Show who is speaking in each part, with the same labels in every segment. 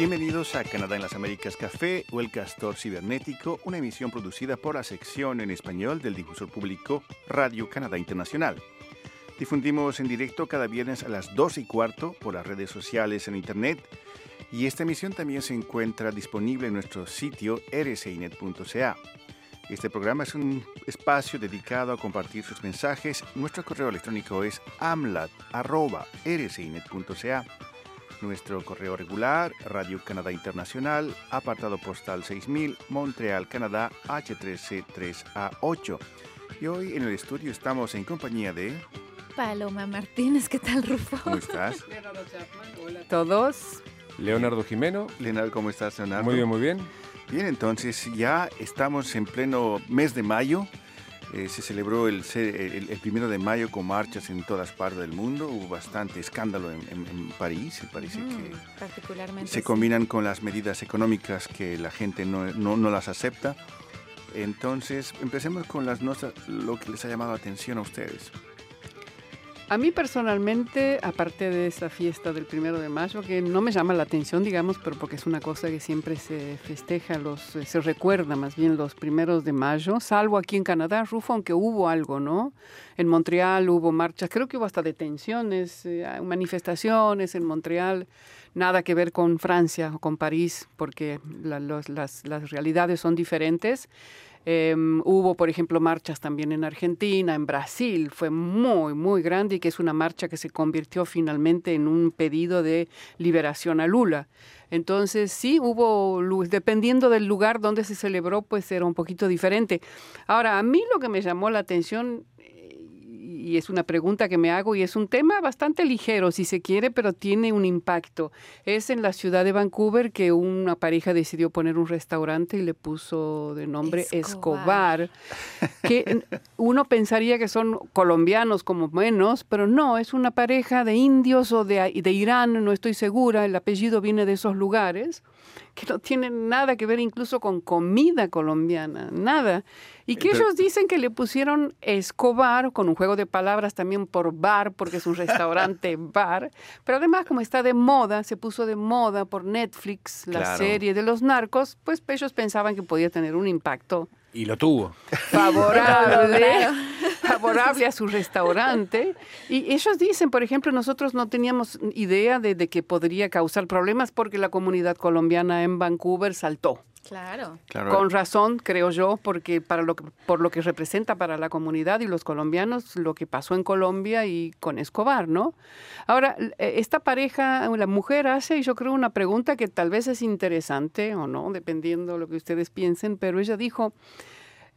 Speaker 1: Bienvenidos a Canadá en las Américas Café o El Castor Cibernético, una emisión producida por la sección en español del difusor público Radio Canadá Internacional. Difundimos en directo cada viernes a las 2 y cuarto por las redes sociales en Internet y esta emisión también se encuentra disponible en nuestro sitio rcinet.ca. Este programa es un espacio dedicado a compartir sus mensajes. Nuestro correo electrónico es amlat.rcinet.ca. Nuestro correo regular, Radio Canadá Internacional, apartado postal 6000, Montreal, Canadá, H13C3A8. Y hoy en el estudio estamos en compañía de...
Speaker 2: Paloma Martínez, ¿qué tal, Rufo?
Speaker 1: ¿Cómo estás?
Speaker 3: Hola a todos.
Speaker 4: Leonardo Jimeno.
Speaker 1: Leonardo, ¿cómo estás, Leonardo?
Speaker 4: Muy bien, muy bien.
Speaker 1: Bien, entonces ya estamos en pleno mes de mayo. Eh, se celebró el, el, el, primero de mayo con marchas en todas partes del mundo. Hubo bastante escándalo en, en, en París. Parece mm, que
Speaker 2: particularmente
Speaker 1: se sí. combinan con las medidas económicas que la gente no, no, no las acepta. Entonces, empecemos con las notas, lo que les ha llamado la atención a ustedes.
Speaker 3: A mí personalmente, aparte de esa fiesta del primero de mayo, que no me llama la atención, digamos, pero porque es una cosa que siempre se festeja, los, se recuerda más bien los primeros de mayo, salvo aquí en Canadá, Rufo, aunque hubo algo, ¿no? En Montreal hubo marchas, creo que hubo hasta detenciones, eh, manifestaciones en Montreal, nada que ver con Francia o con París, porque la, los, las realidades son diferentes. Eh, hubo, por ejemplo, marchas también en Argentina, en Brasil, fue muy, muy grande y que es una marcha que se convirtió finalmente en un pedido de liberación a Lula. Entonces, sí, hubo, dependiendo del lugar donde se celebró, pues era un poquito diferente. Ahora, a mí lo que me llamó la atención y es una pregunta que me hago y es un tema bastante ligero, si se quiere, pero tiene un impacto. Es en la ciudad de Vancouver que una pareja decidió poner un restaurante y le puso de nombre Escobar, Escobar que uno pensaría que son colombianos como menos, pero no, es una pareja de indios o de, de Irán, no estoy segura, el apellido viene de esos lugares que no tienen nada que ver incluso con comida colombiana, nada. Y que ellos dicen que le pusieron Escobar con un juego de palabras también por bar, porque es un restaurante bar, pero además como está de moda, se puso de moda por Netflix, la claro. serie de los narcos, pues ellos pensaban que podía tener un impacto.
Speaker 4: Y lo tuvo.
Speaker 3: Favorable, favorable a su restaurante. Y ellos dicen, por ejemplo, nosotros no teníamos idea de, de que podría causar problemas porque la comunidad colombiana en Vancouver saltó.
Speaker 2: Claro.
Speaker 3: claro. Con razón, creo yo, porque para lo que, por lo que representa para la comunidad y los colombianos, lo que pasó en Colombia y con Escobar, ¿no? Ahora, esta pareja, la mujer hace, yo creo, una pregunta que tal vez es interesante o no, dependiendo de lo que ustedes piensen, pero ella dijo,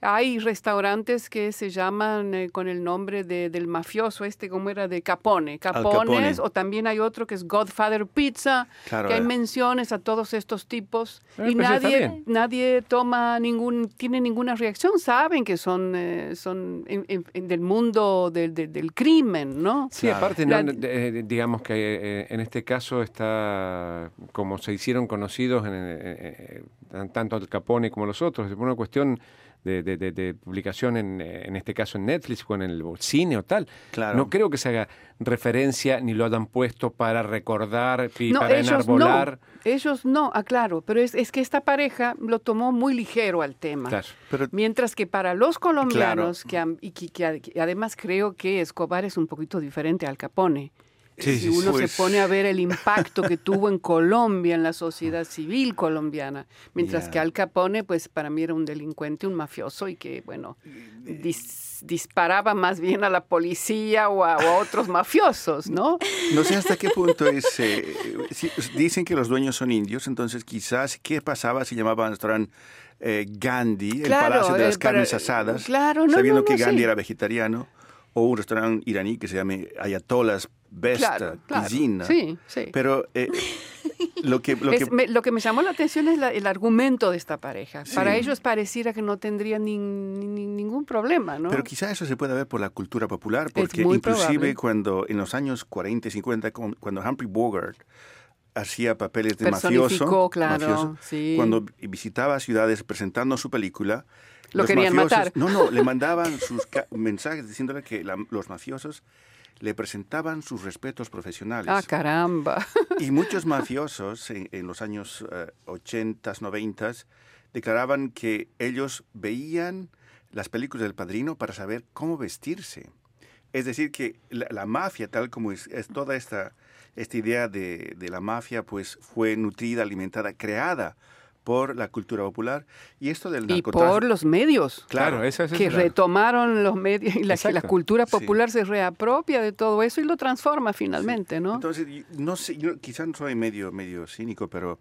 Speaker 3: hay restaurantes que se llaman eh, con el nombre de, del mafioso este, como era de Capone, Capones, o también hay otro que es Godfather Pizza, claro, que hay menciones a todos estos tipos
Speaker 4: Eh,
Speaker 3: y
Speaker 4: pues
Speaker 3: nadie, nadie toma ningún, tiene ninguna reacción, saben que son, eh, son en, en, del mundo del, del, del, crimen, ¿no?
Speaker 4: Sí, claro. aparte, no, eh, digamos que eh, en este caso está, como se hicieron conocidos en, tanto el Capone como los otros, es una cuestión de, de, de, de, publicación, en, en, este caso en Netflix o en el cine o tal.
Speaker 1: Claro.
Speaker 4: No creo que se haga referencia ni lo hayan puesto para recordar y
Speaker 3: no,
Speaker 4: para
Speaker 3: ellos
Speaker 4: enarbolar.
Speaker 3: No, ellos no, aclaro, pero es, es, que esta pareja lo tomó muy ligero al tema.
Speaker 4: Claro.
Speaker 3: Pero, Mientras que para los colombianos, claro. que, y que, que, además creo que Escobar es un poquito diferente al Capone.
Speaker 4: Sí,
Speaker 3: si uno pues... se pone a ver el impacto que tuvo en Colombia, en la sociedad civil colombiana, mientras yeah. que Al Capone, pues para mí era un delincuente, un mafioso y que, bueno, dis disparaba más bien a la policía o a, o a, otros mafiosos, ¿no?
Speaker 1: No sé hasta qué punto es... Eh, si, dicen que los dueños son indios, entonces quizás, ¿qué pasaba si llamaban restaurante eh, Gandhi,
Speaker 3: claro,
Speaker 1: el Palacio de las
Speaker 3: eh,
Speaker 1: Carnes
Speaker 3: para,
Speaker 1: Asadas,
Speaker 3: claro, no,
Speaker 1: sabiendo
Speaker 3: no,
Speaker 1: que Gandhi
Speaker 3: sí.
Speaker 1: era vegetariano? o un restaurante iraní que se llame Ayatollah's Best
Speaker 3: claro. Sí, sí.
Speaker 1: Pero eh, lo, que, lo,
Speaker 3: es,
Speaker 1: que...
Speaker 3: Me, lo, que... me, llamó la atención es la, el argumento de esta pareja. Sí. Para ellos pareciera que no tendría ni, ni, ningún problema, ¿no?
Speaker 1: Pero quizá eso se puede ver por la cultura popular, porque inclusive
Speaker 3: probable.
Speaker 1: cuando en los años 40 y 50, cuando Humphrey Bogart hacía papeles de mafioso,
Speaker 3: claro,
Speaker 1: mafioso
Speaker 3: sí.
Speaker 1: cuando visitaba ciudades presentando su película,
Speaker 3: lo querían
Speaker 1: mafiosos,
Speaker 3: matar.
Speaker 1: No, no, le mandaban sus mensajes diciéndole que la, los mafiosos le presentaban sus respetos profesionales.
Speaker 3: Ah, caramba.
Speaker 1: Y muchos mafiosos en, en los años eh, 80, 90 declaraban que ellos veían las películas del padrino para saber cómo vestirse. Es decir, que la, la mafia, tal como es, es toda esta, esta idea de, de la mafia, pues fue nutrida, alimentada, creada por la cultura popular. Y esto del
Speaker 3: Y
Speaker 1: narcotráfico...
Speaker 3: por los medios.
Speaker 4: Claro, esa es
Speaker 3: que
Speaker 4: la-
Speaker 3: retomaron los medios y la, la cultura
Speaker 1: Sí.
Speaker 3: popular se reapropia de todo eso y lo transforma finalmente, ¿no?
Speaker 1: Entonces, y- no sé, yo quizás soy medio, medio cínico, pero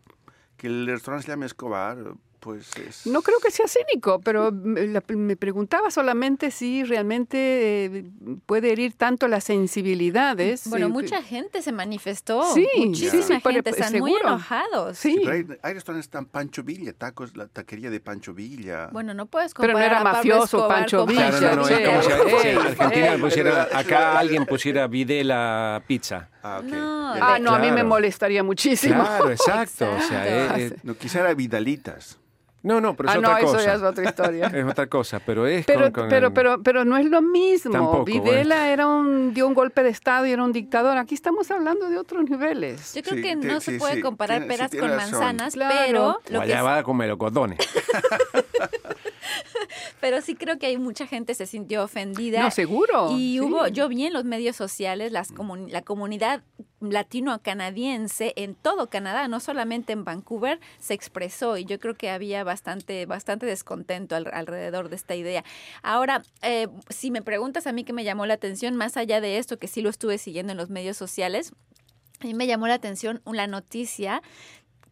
Speaker 1: que el restaurante se llame Escobar, pues es...
Speaker 3: No creo que sea cínico, pero me la- me preguntaba solamente si realmente eh, puede herir tanto las sensibilidades.
Speaker 2: Bueno,
Speaker 3: eh,
Speaker 2: mucha gente se manifestó.
Speaker 3: Sí,
Speaker 2: Muchísima
Speaker 1: sí, sí,
Speaker 3: pero-
Speaker 2: gente. Están muy
Speaker 3: seguro.
Speaker 2: enojados.
Speaker 3: Sí,
Speaker 1: Sí, pero hay, hay restaurantes tan Pancho Villa, tacos, la taquería de Pancho Villa.
Speaker 2: Bueno, no puedes
Speaker 3: Pero no
Speaker 2: comparar
Speaker 3: era
Speaker 2: a
Speaker 3: mafioso,
Speaker 2: Escobar
Speaker 3: Pancho Villa,
Speaker 4: Claro, no, no,
Speaker 3: Sí,
Speaker 4: es como si, si en Argentina
Speaker 3: ey.
Speaker 4: pusiera, acá alguien pusiera Videla pizza.
Speaker 1: Ah, ok.
Speaker 2: No,
Speaker 3: Ah, no, a mí me
Speaker 4: Claro.
Speaker 3: molestaría muchísimo.
Speaker 4: Claro, exacto. O sea,
Speaker 2: Exacto.
Speaker 4: eh, eh,
Speaker 1: No, quizá era Vidalitas.
Speaker 4: No, no, pero es
Speaker 3: ah,
Speaker 4: otra
Speaker 3: no, eso
Speaker 4: cosa.
Speaker 3: ya es otra historia.
Speaker 4: Es otra cosa, pero es
Speaker 3: Pero,
Speaker 4: con, con
Speaker 3: pero,
Speaker 4: el-
Speaker 3: pero, pero no es lo mismo.
Speaker 4: Tampoco,
Speaker 3: Videla era un, dio un golpe de Estado y era un dictador. Aquí estamos hablando de otros niveles.
Speaker 2: Yo creo
Speaker 1: Sí,
Speaker 2: que no
Speaker 1: sí,
Speaker 2: se puede
Speaker 1: sí,
Speaker 2: comparar peras con
Speaker 1: razón.
Speaker 2: manzanas,
Speaker 3: Claro.
Speaker 2: pero lo que
Speaker 4: Guayabada con melocotones.
Speaker 2: pero sí creo que hay mucha gente se sintió ofendida.
Speaker 3: No, seguro.
Speaker 2: Y
Speaker 3: sí.
Speaker 2: hubo, yo vi en los medios sociales las comun- la comunidad latino-canadiense en todo Canadá, no solamente en Vancouver, se expresó y yo creo que había bastante, bastante descontento al- alrededor de esta idea. Ahora, eh, si me preguntas a mí que me llamó la atención, más allá de esto, que sí lo estuve siguiendo en los medios sociales, a mí me llamó la atención la noticia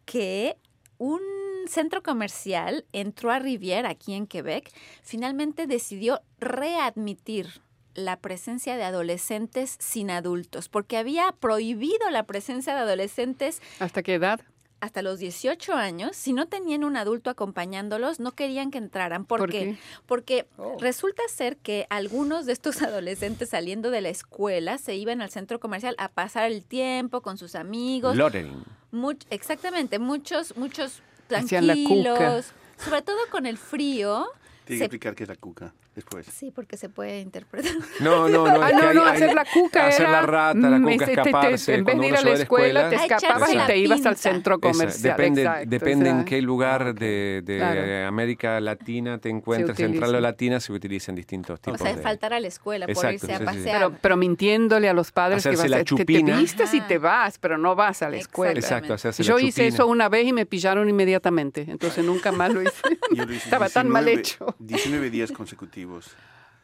Speaker 2: que un centro comercial entró a Riviera, aquí en Quebec, finalmente decidió readmitir la presencia de adolescentes sin adultos, porque había prohibido la presencia de adolescentes
Speaker 3: ¿Hasta qué edad?
Speaker 2: hasta los 18 años. Si no tenían un adulto acompañándolos, no querían que entraran. ¿Por,
Speaker 3: ¿Por
Speaker 2: qué?
Speaker 3: qué?
Speaker 2: Porque
Speaker 3: Oh.
Speaker 2: resulta ser que algunos de estos adolescentes saliendo de la escuela se iban al centro comercial a pasar el tiempo con sus amigos.
Speaker 4: Lottering.
Speaker 2: Much- exactamente, muchos, muchos
Speaker 3: Hacían la cuca.
Speaker 2: tranquilos, sobre todo con el frío.
Speaker 1: Tiene que explicar qué es la cuca después.
Speaker 2: Sí, porque se puede interpretar.
Speaker 4: No, no, no.
Speaker 3: Ah,
Speaker 4: que
Speaker 3: no,
Speaker 4: hay-
Speaker 3: no,
Speaker 4: hay-
Speaker 3: hacer la cuca
Speaker 4: Hacer
Speaker 3: era...
Speaker 4: la rata, la
Speaker 3: mm,
Speaker 4: cuca,
Speaker 3: este, te- te-
Speaker 4: escaparse.
Speaker 3: En vez
Speaker 4: cuando
Speaker 3: de ir a
Speaker 4: se
Speaker 3: la escuela, te escapabas y te ibas al centro
Speaker 4: Esa,
Speaker 3: comercial.
Speaker 4: depende
Speaker 3: exacto,
Speaker 4: depende
Speaker 3: o
Speaker 4: en
Speaker 3: sea,
Speaker 4: qué lugar
Speaker 3: ok.
Speaker 4: de, de
Speaker 3: Claro.
Speaker 4: América Latina te encuentras. Central o Latina, se utilizan distintos
Speaker 2: O
Speaker 4: tipos
Speaker 2: sea,
Speaker 4: de...
Speaker 2: faltar a la escuela por
Speaker 4: Exacto,
Speaker 2: irse a
Speaker 4: sí, sí, sí.
Speaker 2: pasear.
Speaker 3: Pero, pero mintiéndole a los padres que,
Speaker 4: Hacerse
Speaker 3: vas
Speaker 4: la
Speaker 3: a, que te
Speaker 4: chupina.
Speaker 3: vistes y te vas, pero no vas a la escuela.
Speaker 4: Exacto, hacerse la
Speaker 3: Yo hice
Speaker 4: chupina.
Speaker 3: eso una vez y me pillaron inmediatamente, entonces nunca más lo hice.
Speaker 1: Yo lo hice
Speaker 3: Estaba tan mal
Speaker 1: 19
Speaker 3: hecho.
Speaker 1: 19 días consecutivos.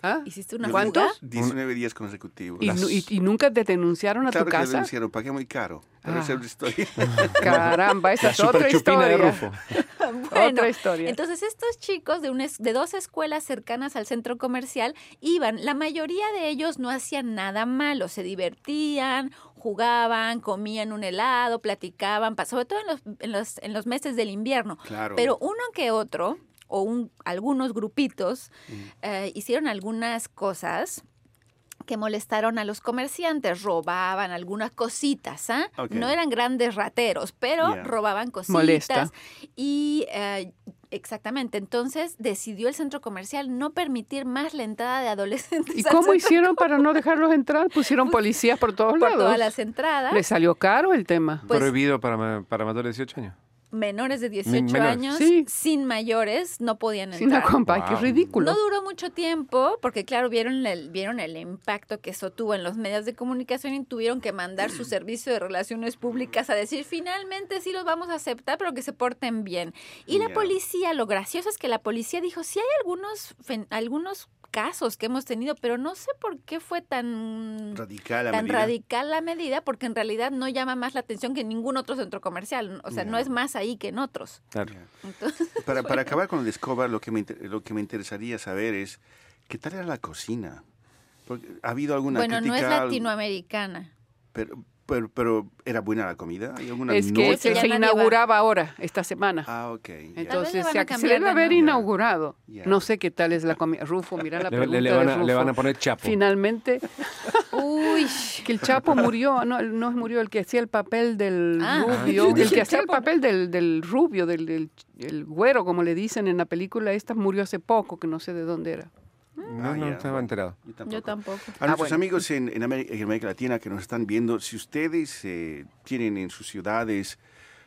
Speaker 3: ¿Ah?
Speaker 2: ¿Hiciste una?
Speaker 3: ¿Cuántos?
Speaker 1: 19 días consecutivos.
Speaker 3: ¿Y, nu- y- y nunca te denunciaron a
Speaker 1: claro
Speaker 3: tu
Speaker 1: que lo
Speaker 3: casa?
Speaker 1: denunciaron, pagué muy caro. Pero
Speaker 3: Ah.
Speaker 1: esa es otra historia.
Speaker 3: Caramba, esa es otra
Speaker 4: chupina de
Speaker 3: historia.
Speaker 4: Rufo.
Speaker 2: Bueno,
Speaker 3: Otra historia.
Speaker 2: Entonces estos chicos de, una es- de dos escuelas cercanas al centro comercial iban, la mayoría de ellos no hacían nada malo, se divertían, jugaban, comían un helado, platicaban, sobre todo en los, en los, en los meses del invierno.
Speaker 1: Claro.
Speaker 2: Pero uno que otro, o un, algunos grupitos,
Speaker 1: Mm.
Speaker 2: eh, hicieron algunas cosas que molestaron a los comerciantes, robaban algunas cositas, ¿ah?
Speaker 1: Ok.
Speaker 2: No eran grandes rateros, pero robaban cositas.
Speaker 3: Molesta.
Speaker 2: Y eh, exactamente, entonces decidió el centro comercial no permitir más la entrada de adolescentes
Speaker 3: ¿Y cómo hicieron para no dejarlos entrar? Pusieron policías por todos
Speaker 2: por
Speaker 3: lados.
Speaker 2: todas las entradas.
Speaker 3: Le salió caro el tema.
Speaker 2: Pues-
Speaker 4: Prohibido para, para mayores de 18 años.
Speaker 2: Menores de 18
Speaker 4: menores.
Speaker 2: años
Speaker 3: Sí.
Speaker 2: sin mayores no podían
Speaker 3: Sin
Speaker 2: entrar.
Speaker 3: acompañar, qué
Speaker 4: Wow.
Speaker 3: ridículo.
Speaker 2: No duró mucho tiempo porque, claro, vieron el, vieron el impacto que eso tuvo en los medios de comunicación y tuvieron que mandar su servicio de relaciones públicas a decir, finalmente sí los vamos a aceptar, pero que se porten bien. Y la policía, lo gracioso es que la policía dijo, sí hay algunos, algunos casos que hemos tenido, pero no sé por qué fue tan
Speaker 1: Radical la
Speaker 2: tan
Speaker 1: medida.
Speaker 2: radical la medida porque en realidad no llama más la atención que ningún otro centro comercial, o sea, no es más ahí que en otros.
Speaker 4: Claro.
Speaker 2: Entonces,
Speaker 1: Para, para acabar con el Escobar, lo que, me, lo que me interesaría saber es, ¿qué tal era la cocina? Porque ha habido alguna
Speaker 2: bueno, no es
Speaker 1: crítica, algo-
Speaker 2: latinoamericana.
Speaker 1: Pero, pero, pero, ¿era buena la comida? ¿Hay alguna
Speaker 3: Es que se, inauguraba ahora, esta semana.
Speaker 1: Ah, ok.
Speaker 3: Entonces, se,
Speaker 2: a
Speaker 3: se debe
Speaker 2: de
Speaker 3: haber inaugurado. No sé qué tal es la comida. Rufo, mira la pregunta
Speaker 4: le- van a,
Speaker 3: Rufo.
Speaker 4: le van a poner chapo.
Speaker 3: Finalmente,
Speaker 2: Uy,
Speaker 3: que el Chapo murió, no, no murió el que hacía el papel del
Speaker 2: Ah,
Speaker 3: rubio,
Speaker 2: dije
Speaker 3: el que hacía el papel del, del rubio, del, del- el güero, como le dicen en la película esta, murió hace poco, que no sé de dónde era.
Speaker 4: No,
Speaker 1: Ah,
Speaker 4: no
Speaker 1: ya,
Speaker 4: estaba enterado.
Speaker 2: Yo tampoco.
Speaker 1: A nuestros
Speaker 3: bueno.
Speaker 1: amigos en, en América, en América Latina que nos están viendo, si ustedes eh, tienen en sus ciudades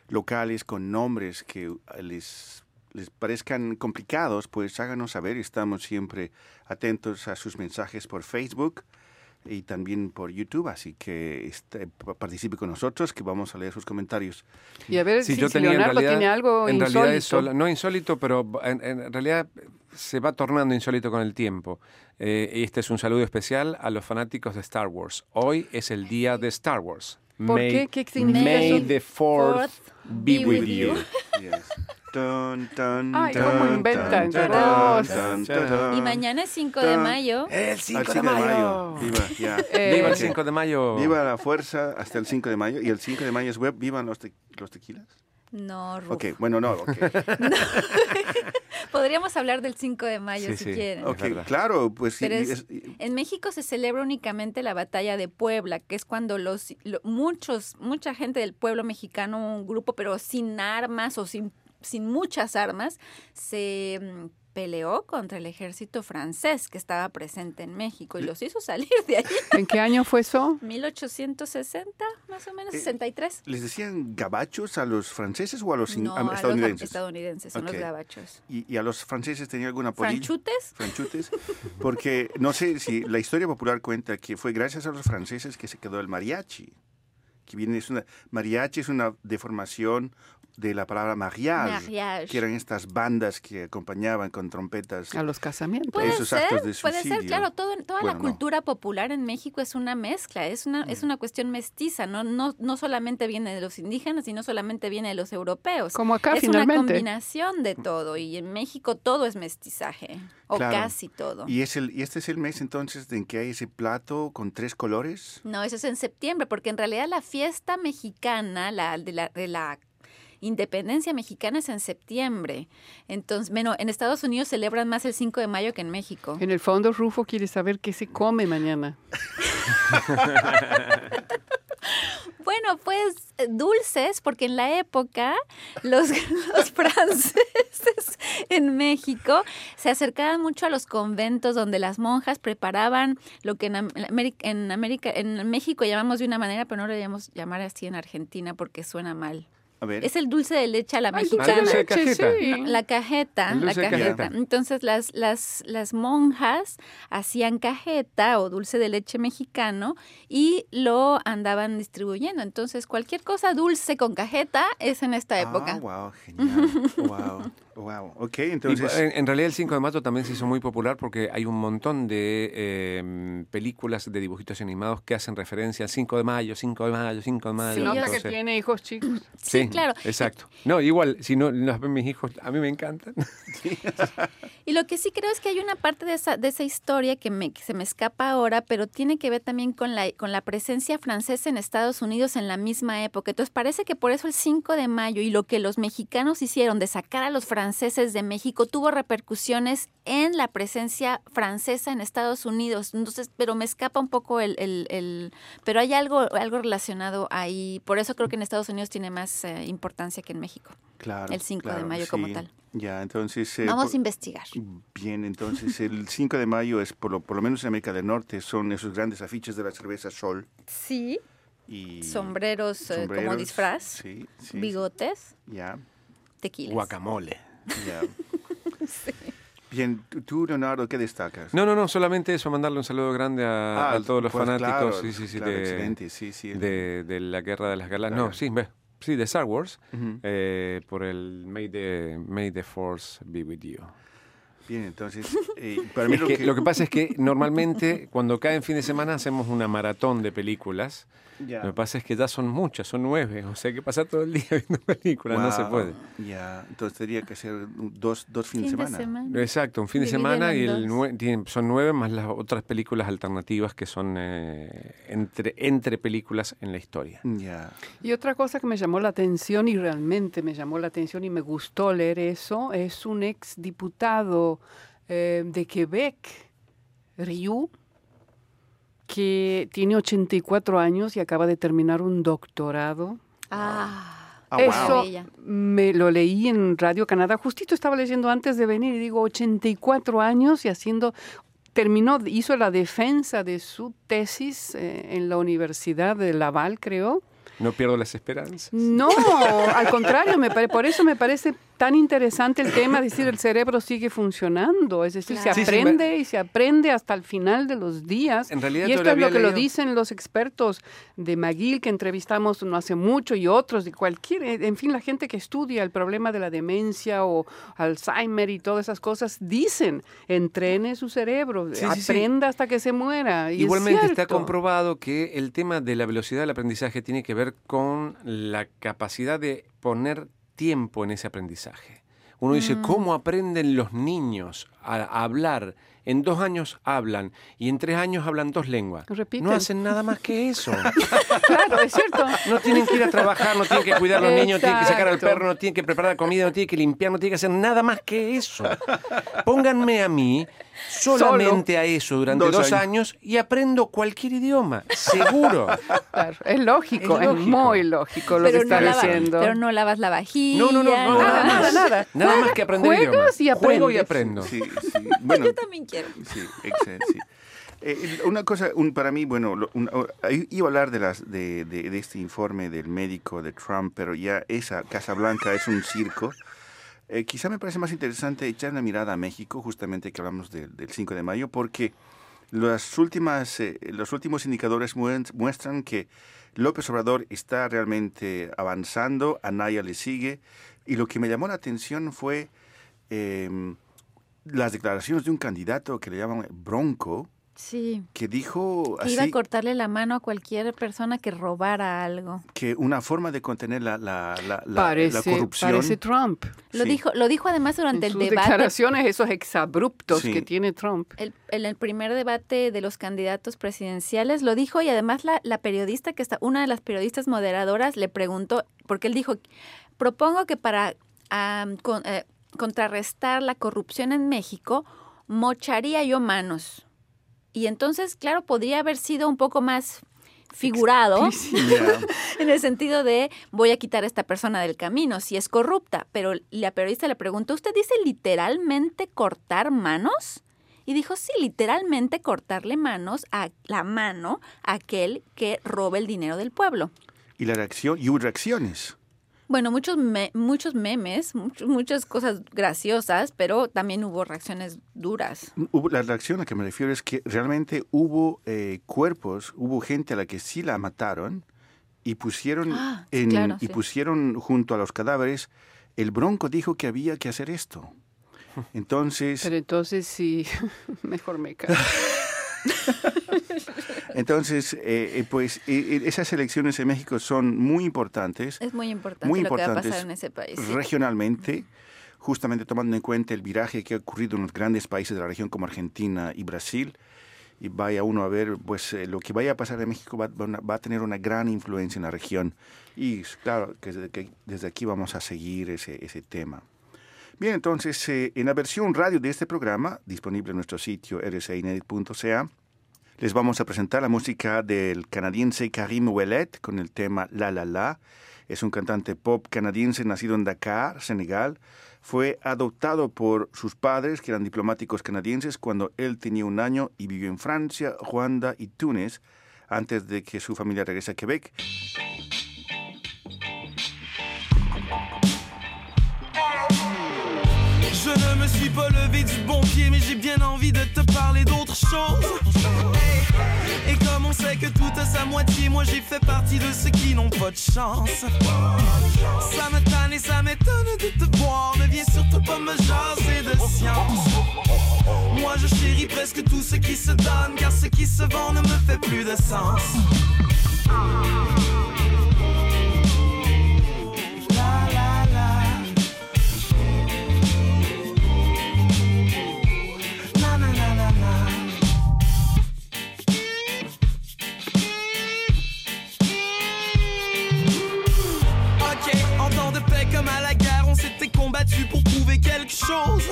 Speaker 1: locales con nombres que eh, les, les parezcan complicados, pues háganos saber. Estamos siempre atentos a sus mensajes por Facebook y también por YouTube, así que este, pa- participe con nosotros que vamos a leer sus comentarios.
Speaker 3: Y a ver
Speaker 4: Sí,
Speaker 3: si,
Speaker 4: yo
Speaker 3: si
Speaker 4: tenía en
Speaker 3: Leonardo
Speaker 4: realidad,
Speaker 3: tiene algo
Speaker 4: en
Speaker 3: insólito.
Speaker 4: realidad es sola- no insólito, pero en, en realidad se va tornando insólito con el tiempo. Eh, y este es un saludo especial a los fanáticos de Star Wars. Hoy es el día de Star Wars.
Speaker 3: ¿Por qué? ¿Qué significa
Speaker 4: May
Speaker 3: eso?
Speaker 4: the fourth be with you.
Speaker 1: Yes. Dun, dun,
Speaker 3: Ay,
Speaker 1: dun,
Speaker 3: cómo inventan.
Speaker 2: Y mañana es 5 de mayo.
Speaker 4: El
Speaker 1: Al
Speaker 4: 5 de mayo.
Speaker 1: Viva, ya.
Speaker 3: Eh,
Speaker 4: Viva el
Speaker 1: Ok.
Speaker 4: 5 de mayo.
Speaker 1: Viva la fuerza hasta el 5 de mayo. Y el 5 de mayo es web. Vivan los, te- los tequilas.
Speaker 2: No, Rufo.
Speaker 1: Ok, bueno, no, ok.
Speaker 2: Podríamos hablar del 5 de mayo
Speaker 4: Sí,
Speaker 2: si
Speaker 4: sí.
Speaker 2: quieren.
Speaker 1: Ok, claro, pues sí,
Speaker 2: Pero es-
Speaker 1: es-
Speaker 2: En México se celebra únicamente la batalla de Puebla, que es cuando los lo- muchos mucha gente del pueblo mexicano, un grupo pero sin armas o sin sin muchas armas, se mm, peleó contra el ejército francés que estaba presente en México y los hizo salir de ahí.
Speaker 3: ¿En qué año fue eso?
Speaker 2: 1860, más o menos,
Speaker 1: Eh,
Speaker 2: 63.
Speaker 1: ¿Les decían gabachos a los franceses o a los
Speaker 2: No,
Speaker 1: am-
Speaker 2: a los
Speaker 1: estadounidenses?
Speaker 2: estadounidenses, son
Speaker 1: Ok.
Speaker 2: los gabachos.
Speaker 1: ¿Y, y a los franceses tenían algún apoyo?
Speaker 2: ¿Franchutes?
Speaker 1: Franchutes, porque no sé si la historia popular cuenta que fue gracias a los franceses que se quedó el mariachi, que viene es una mariachi es una deformación de la palabra mariage,
Speaker 2: Mariage.
Speaker 1: que eran estas bandas que acompañaban con trompetas.
Speaker 3: A los casamientos.
Speaker 2: Puede
Speaker 1: esos
Speaker 2: ser,
Speaker 1: actos de
Speaker 2: puede ser,
Speaker 1: suicidio.
Speaker 2: claro, todo, toda
Speaker 1: Bueno,
Speaker 2: la
Speaker 1: no.
Speaker 2: cultura popular en México es una mezcla, es una,
Speaker 1: Mm.
Speaker 2: es una cuestión mestiza, no, no, no solamente viene de los indígenas y no solamente viene de los europeos.
Speaker 3: Como acá
Speaker 2: es una
Speaker 3: finalmente.
Speaker 2: combinación de todo y en México todo es mestizaje, o
Speaker 1: Claro.
Speaker 2: casi todo.
Speaker 1: Y, es el, y este es el mes entonces en que hay ese plato con tres colores.
Speaker 2: No, eso es en septiembre, porque en realidad la fiesta mexicana, la de la, de la independencia mexicana es en septiembre. Entonces, bueno, en Estados Unidos celebran más el 5 de mayo que en México.
Speaker 3: En el fondo, Rufo quiere saber qué se come mañana.
Speaker 2: Bueno, pues dulces, porque en la época los, los franceses en México se acercaban mucho a los conventos donde las monjas preparaban lo que en, Am- en América, en América, en México llamamos de una manera, pero no lo debemos llamar así en Argentina porque suena mal.
Speaker 1: A ver.
Speaker 2: Es el dulce de leche a la
Speaker 3: Ay, dulce
Speaker 2: mexicana.
Speaker 4: dulce de
Speaker 3: leche,
Speaker 4: cajeta.
Speaker 3: sí.
Speaker 2: No, la cajeta, la cajeta.
Speaker 1: cajeta.
Speaker 2: Entonces las, las, las monjas hacían cajeta o dulce de leche mexicano y lo andaban distribuyendo. Entonces cualquier cosa dulce con cajeta es en esta época.
Speaker 1: Ah, wow, genial. wow, wow. Ok,
Speaker 4: Y,
Speaker 1: entonces.
Speaker 4: en, en realidad el 5 de mayo también se hizo muy popular porque hay un montón de eh, películas de dibujitos animados que hacen referencia al 5 de mayo, 5 de mayo, 5 de mayo.
Speaker 3: Se nota que tiene hijos chicos.
Speaker 2: Sí, claro.
Speaker 4: Exacto. No, igual, si no las ven mis hijos, a mí me encantan.
Speaker 2: Y lo que sí creo es que hay una parte de esa, de esa historia que, me, que se me escapa ahora, pero tiene que ver también con la, con la presencia francesa en Estados Unidos en la misma época. Entonces parece que por eso el 5 de mayo y lo que los mexicanos hicieron de sacar a los franceses de México tuvo repercusiones en la presencia francesa en Estados Unidos. Entonces, pero me escapa un poco el... el- el- pero hay algo, algo relacionado ahí. Por eso creo que en Estados Unidos tiene más eh, importancia que en México.
Speaker 1: claro,
Speaker 2: el 5 de
Speaker 1: claro,
Speaker 2: mayo como
Speaker 1: sí.
Speaker 2: tal.
Speaker 1: Ya, entonces. eh,
Speaker 2: Vamos
Speaker 1: por-
Speaker 2: a investigar.
Speaker 1: Bien, entonces el 5 de mayo es, por lo, por lo menos en América del Norte, son esos grandes afiches de la cerveza Sol.
Speaker 2: Sí.
Speaker 1: Y
Speaker 2: Sombreros, eh, como
Speaker 1: sombreros,
Speaker 2: disfraz,
Speaker 1: Sí, sí.
Speaker 2: bigotes,
Speaker 1: Ya,
Speaker 2: tequilas.
Speaker 4: Guacamole.
Speaker 1: ya. Bien, tú- Leonardo, ¿qué destacas?
Speaker 4: No, no, no, solamente eso, mandarle un saludo grande a,
Speaker 1: Ah,
Speaker 4: a todos los
Speaker 1: pues,
Speaker 4: fanáticos
Speaker 1: claro,
Speaker 4: sí, sí, sí,
Speaker 1: claro,
Speaker 4: de,
Speaker 1: excelente, sí, sí.
Speaker 4: de, de la Guerra de las Galaxias.
Speaker 1: Claro.
Speaker 4: No, sí, ve, sí, de Star Wars, eh, por el May the, May the Force be with you.
Speaker 1: Bien, entonces, eh, para mí
Speaker 4: Es
Speaker 1: lo
Speaker 4: que
Speaker 1: que...
Speaker 4: lo que pasa es que normalmente cuando cae en fin de semana hacemos una maratón de películas.
Speaker 1: Ya.
Speaker 4: Lo que pasa es que ya son muchas, son nueve, o sea hay que pasar todo el día viendo películas, no se puede.
Speaker 1: Ya, entonces tendría que ser dos, dos fines
Speaker 2: Fin
Speaker 1: de
Speaker 2: de
Speaker 1: semana.
Speaker 4: Exacto, un fin de semana y el nue- tienen- son nueve más las otras películas alternativas que son eh, entre, entre películas en la historia.
Speaker 1: Ya.
Speaker 3: Y otra cosa que me llamó la atención y realmente me llamó la atención y me gustó leer eso es un ex diputado eh, de Quebec, Ryu, que tiene 84 años y acaba de terminar un doctorado.
Speaker 2: Ah,
Speaker 3: Eso
Speaker 1: wow.
Speaker 2: maravilla.
Speaker 3: me lo leí en Radio Canadá. Justito estaba leyendo antes de venir y digo 84 años y haciendo terminó, hizo la defensa de su tesis eh, en la Universidad de Laval, creo.
Speaker 4: No pierdo las esperanzas.
Speaker 3: No, al contrario, me por eso me parece tan interesante el tema, es decir, el cerebro sigue funcionando, es decir, se aprende y se aprende hasta el final de los días.
Speaker 4: En realidad,
Speaker 3: y esto es lo que lo dicen los expertos de McGill que entrevistamos no hace mucho y otros de cualquier, en fin, la gente que estudia el problema de la demencia o Alzheimer y todas esas cosas dicen, entrene su cerebro, aprenda hasta que se muera.
Speaker 4: Igualmente está comprobado que el tema de la velocidad del aprendizaje tiene que ver con la capacidad de poner tiempo en ese aprendizaje. Uno dice, mm. ¿cómo aprenden los niños a, hablar? En dos años hablan y en tres años hablan dos lenguas. No hacen nada más que eso.
Speaker 3: claro, es cierto.
Speaker 4: No tienen que ir a trabajar, no tienen que cuidar a los niños, no tienen que sacar al perro, no tienen que preparar la comida, no tienen que limpiar, no tienen que hacer nada más que eso. Pónganme a mí solamente a eso durante dos, años. y aprendo cualquier idioma, seguro.
Speaker 3: es lógico, es, muy lógico lo que está diciendo.
Speaker 2: Pero no lavas la vajilla.
Speaker 4: No, no, no, nada, nada, nada. Nada más que aprender idiomas.
Speaker 3: Y
Speaker 4: Juego y aprendo.
Speaker 2: Sí, sí. Bueno, Yo también quiero.
Speaker 1: Sí, excelente. Sí. Eh, una cosa, un, para mí, bueno, iba a hablar de, las, de, de, de, este informe del médico de Trump, pero ya esa Casa Blanca es un circo. Eh, quizá me parece más interesante echar una mirada a México, justamente que hablamos del 5 de mayo, porque las últimas, eh, los últimos indicadores muestran que López Obrador está realmente avanzando, Anaya le sigue, y lo que me llamó la atención fue em, las declaraciones de un candidato que le llaman Bronco,
Speaker 2: Sí.
Speaker 1: Que dijo
Speaker 2: así, iba a cortarle la mano a cualquier persona que robara algo.
Speaker 1: Que una forma de contener la, la, la, la corrupción.
Speaker 3: Parece Trump.
Speaker 2: Lo, dijo, lo dijo además durante
Speaker 3: en
Speaker 2: el sus
Speaker 3: declaraciones, esos exabruptos que tiene Trump.
Speaker 2: El, en el primer debate de los candidatos presidenciales lo dijo y además la, la periodista que está, una de las periodistas moderadoras le preguntó, porque él dijo, propongo que para eh, contrarrestar la corrupción en México, mocharía yo manos y entonces, claro, podría haber sido un poco más figurado en el sentido de voy a quitar a esta persona del camino si es corrupta, pero la periodista le preguntó, ¿usted dice literalmente cortar manos? Y dijo, sí, literalmente cortarle manos a la mano a aquel que robe el dinero del pueblo.
Speaker 1: Y la reacción, y hubo reacciones.
Speaker 2: Bueno, muchos, muchos memes, muchas cosas graciosas, pero también hubo reacciones duras.
Speaker 1: La reacción a que me refiero es que realmente hubo eh, cuerpos, hubo gente a la que sí la mataron y pusieron, ah, en, y pusieron junto a los cadáveres. El Bronco dijo que había que hacer esto. Entonces.
Speaker 3: Pero entonces sí, mejor me callo.
Speaker 1: Entonces, eh, eh, pues esas elecciones en México son muy importantes.
Speaker 2: Es muy importante lo que va a pasar en ese país.
Speaker 1: Regionalmente, justamente tomando en cuenta el viraje que ha ocurrido en los grandes países de la región como Argentina y Brasil. Y vaya uno a ver, pues eh, lo que vaya a pasar en México va, va, a tener una gran influencia en la región. Y claro, que desde, que desde aquí vamos a seguir ese, ese tema. Bien, entonces, en la versión radio de este programa, disponible en nuestro sitio rcinet.ca, les vamos a presentar la música del canadiense Karim Ouellet con el tema La La La. Es un cantante pop canadiense nacido en Dakar, Senegal. Fue adoptado por sus padres, que eran diplomáticos canadienses, cuando él tenía un año y vivió en Francia, Ruanda y Túnez antes de que su familia regrese a Quebec.
Speaker 5: Me suis pas levé du bon pied, mais j'ai bien envie de te parler d'autre chose. Et comme on sait que tout a sa moitié, moi j'ai fait partie de ceux qui n'ont pas de chance. Ça me tanne et ça m'étonne de te voir, ne viens surtout pas me jaser de science. Moi je chéris presque tout ce qui se donne, car ce qui se vend ne me fait plus de sens. Pour prouver quelque chose.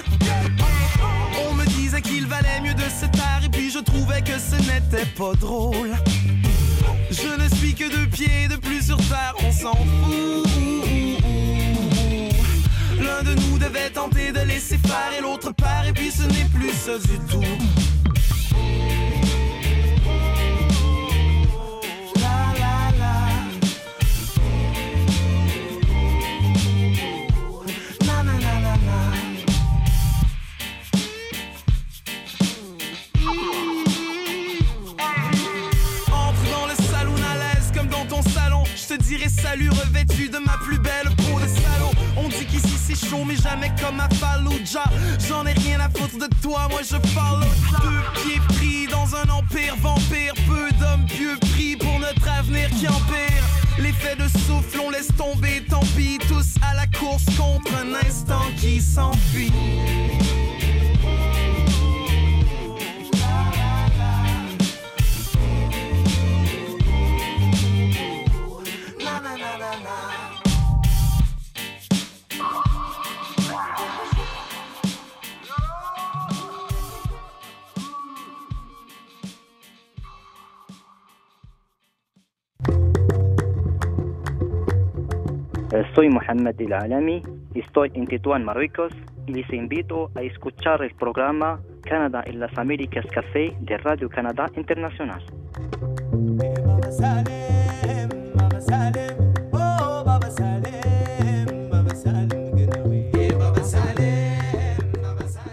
Speaker 5: On me disait qu'il valait mieux de se taire et puis je trouvais que ce n'était pas drôle. Je ne suis que deux pieds de plus sur terre, on s'en fout. L'un de nous devait tenter de laisser faire et l'autre part et puis ce n'est plus ça du tout.
Speaker 6: Mais jamais comme à Fallujah. J'en ai rien à foutre de toi, moi je follow. Deux pieds pris dans un empire vampire. Peu d'hommes pieux pris pour notre avenir qui empire. L'effet de souffle, on laisse tomber, tant pis. Tous à la course contre un instant qui s'enfuit.
Speaker 7: Soy Mohamed El Alami, estoy en Tetuán, Marruecos, y les invito a escuchar el programa Canadá en las Américas Café de Radio Canadá Internacional.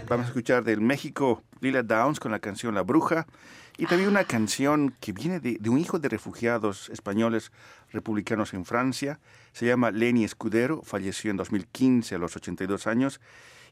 Speaker 1: Vamos a escuchar del México Lila Downs con la canción La Bruja y también una canción que viene de, de un hijo de refugiados españoles republicanos en Francia. Se llama Lenny Escudero, falleció en 2015 a los 82 años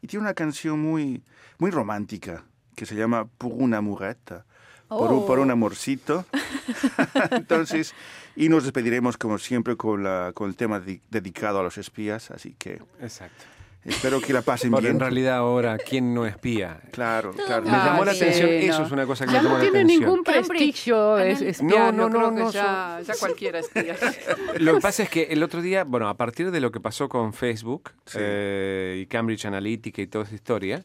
Speaker 1: y tiene una canción muy, muy romántica que se llama Pour una amourette, por, un, por un amorcito. Entonces, y nos despediremos como siempre con, la, con el tema di- dedicado a los espías, así que
Speaker 4: Exacto.
Speaker 1: Espero que la pasen
Speaker 4: Porque
Speaker 1: bien.
Speaker 4: en realidad ahora, ¿quién no espía?
Speaker 1: Claro, claro.
Speaker 4: Me llamó la
Speaker 3: sí,
Speaker 4: atención,
Speaker 3: no.
Speaker 4: eso es una cosa que
Speaker 3: Ya
Speaker 4: me llamó
Speaker 3: no
Speaker 4: la
Speaker 3: tiene
Speaker 4: atención.
Speaker 3: ningún
Speaker 2: Cambridge.
Speaker 3: prestigio es, espiar,
Speaker 4: No, no,
Speaker 3: yo creo
Speaker 4: no,
Speaker 3: que
Speaker 4: no,
Speaker 3: ya, ya cualquiera espía.
Speaker 4: Lo que pasa es que el otro día, bueno, a partir de lo que pasó con Facebook
Speaker 1: Sí.
Speaker 4: eh, y Cambridge Analytica y toda esa historia,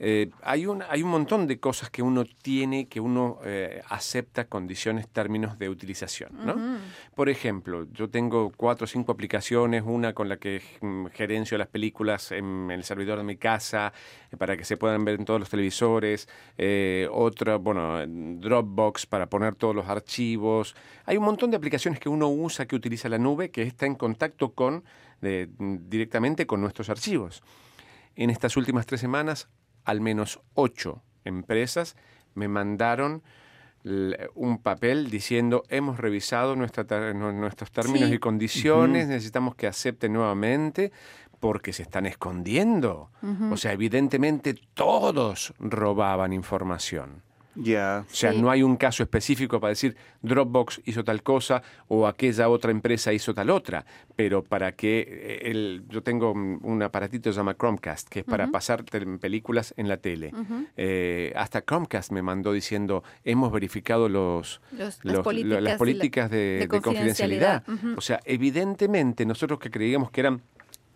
Speaker 4: eh, hay, un, hay un montón de cosas que uno tiene, que uno eh, acepta condiciones, términos de utilización, ¿no? Por ejemplo, yo tengo cuatro o cinco aplicaciones, una con la que mm, gerencio las películas en el servidor de mi casa eh, para que se puedan ver en todos los televisores, otra, bueno, en Dropbox para poner todos los archivos. Hay un montón de aplicaciones que uno usa que utiliza la nube que está en contacto con directamente con nuestros archivos. En estas últimas tres semanas, al menos ocho empresas me mandaron un papel diciendo hemos revisado nuestra nuestros términos
Speaker 2: Sí.
Speaker 4: y condiciones, necesitamos que acepten nuevamente porque se están escondiendo. O sea, evidentemente todos robaban información.
Speaker 1: Ya.
Speaker 4: O sea,
Speaker 2: Sí.
Speaker 4: no hay un caso específico para decir Dropbox hizo tal cosa o aquella otra empresa hizo tal otra, pero para que eh, el, yo tengo un aparatito que se llama Chromecast, que es para pasar películas en la tele. Eh, hasta Chromecast me mandó diciendo, hemos verificado los,
Speaker 2: Los- las
Speaker 4: lo-
Speaker 2: políticas
Speaker 4: las
Speaker 2: de la-
Speaker 4: políticas de,
Speaker 2: de
Speaker 4: de confidencialidad. O sea, evidentemente nosotros que creíamos que eran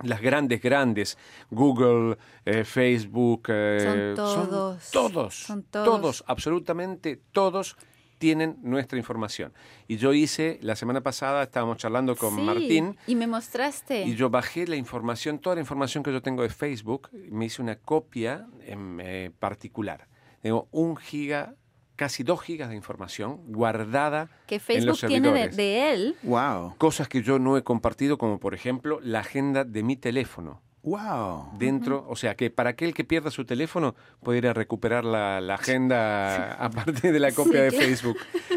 Speaker 4: las grandes, grandes, Google, eh, Facebook, eh,
Speaker 2: Son todos.
Speaker 4: todos,
Speaker 2: Son todos.
Speaker 4: todos, absolutamente todos tienen nuestra información. Y yo hice, la semana pasada estábamos charlando con
Speaker 2: Sí,
Speaker 4: Martín
Speaker 2: Y me mostraste.
Speaker 4: y yo bajé la información, toda la información que yo tengo de Facebook, me hice una copia en eh, particular. Tengo un giga, casi dos gigas de información guardada
Speaker 2: que
Speaker 4: en
Speaker 2: Facebook
Speaker 4: los
Speaker 2: tiene de,
Speaker 4: servidores.
Speaker 2: de él.
Speaker 1: Wow.
Speaker 4: Cosas que yo no he compartido, como por ejemplo la agenda de mi teléfono.
Speaker 1: Wow.
Speaker 4: Dentro, o sea que para aquel que pierda su teléfono puede ir a recuperar la, la agenda a partir de la copia de
Speaker 2: claro.
Speaker 4: Facebook.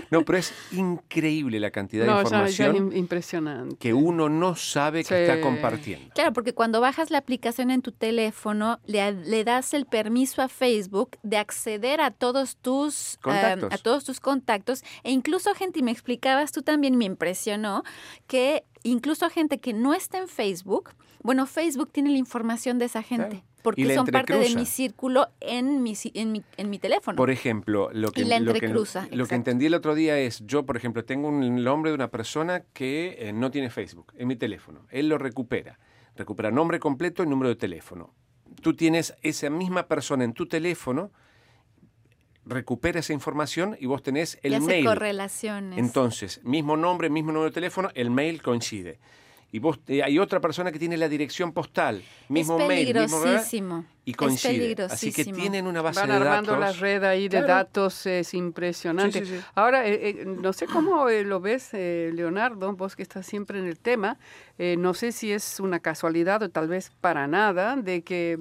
Speaker 4: No, pero es increíble la cantidad de
Speaker 3: No, ya, ya
Speaker 4: información
Speaker 3: im- impresionante.
Speaker 4: que uno no sabe que
Speaker 3: Sí.
Speaker 4: está compartiendo.
Speaker 2: Claro, porque cuando bajas la aplicación en tu teléfono, le, le das el permiso a Facebook de acceder a todos tus
Speaker 4: Contactos.
Speaker 2: a todos tus contactos e incluso gente, y me explicabas tú también, me impresionó, que incluso gente que no está en Facebook, bueno, Facebook tiene la información de esa gente,
Speaker 4: Claro.
Speaker 2: Porque son parte de mi círculo en mi, en mi, en mi teléfono.
Speaker 4: Por ejemplo, lo que,
Speaker 2: la
Speaker 4: lo que- lo entendí el otro día es, yo, por ejemplo, tengo un nombre de una persona que eh, no tiene Facebook en mi teléfono. Él lo recupera. Recupera nombre completo y número de teléfono. Tú tienes esa misma persona en tu teléfono, recupera esa información y vos tenés el
Speaker 2: y hace
Speaker 4: mail.
Speaker 2: correlaciones.
Speaker 4: Entonces, mismo nombre, mismo número de teléfono, el mail coincide. Y vos eh, hay otra persona que tiene la dirección postal, mismo
Speaker 2: es
Speaker 4: mail, mismo
Speaker 2: peligrosísimo.
Speaker 4: y
Speaker 2: Es
Speaker 4: coincide. Así que
Speaker 2: peligrosísimo.
Speaker 4: tienen una base
Speaker 3: Van
Speaker 4: de
Speaker 3: armando
Speaker 4: datos.
Speaker 3: la red ahí de
Speaker 4: Claro.
Speaker 3: datos, es impresionante.
Speaker 4: Sí, sí, sí.
Speaker 3: Ahora, eh, eh, no sé cómo eh, lo ves, eh, Leonardo, vos que estás siempre en el tema, eh, no sé si es una casualidad o tal vez para nada, de que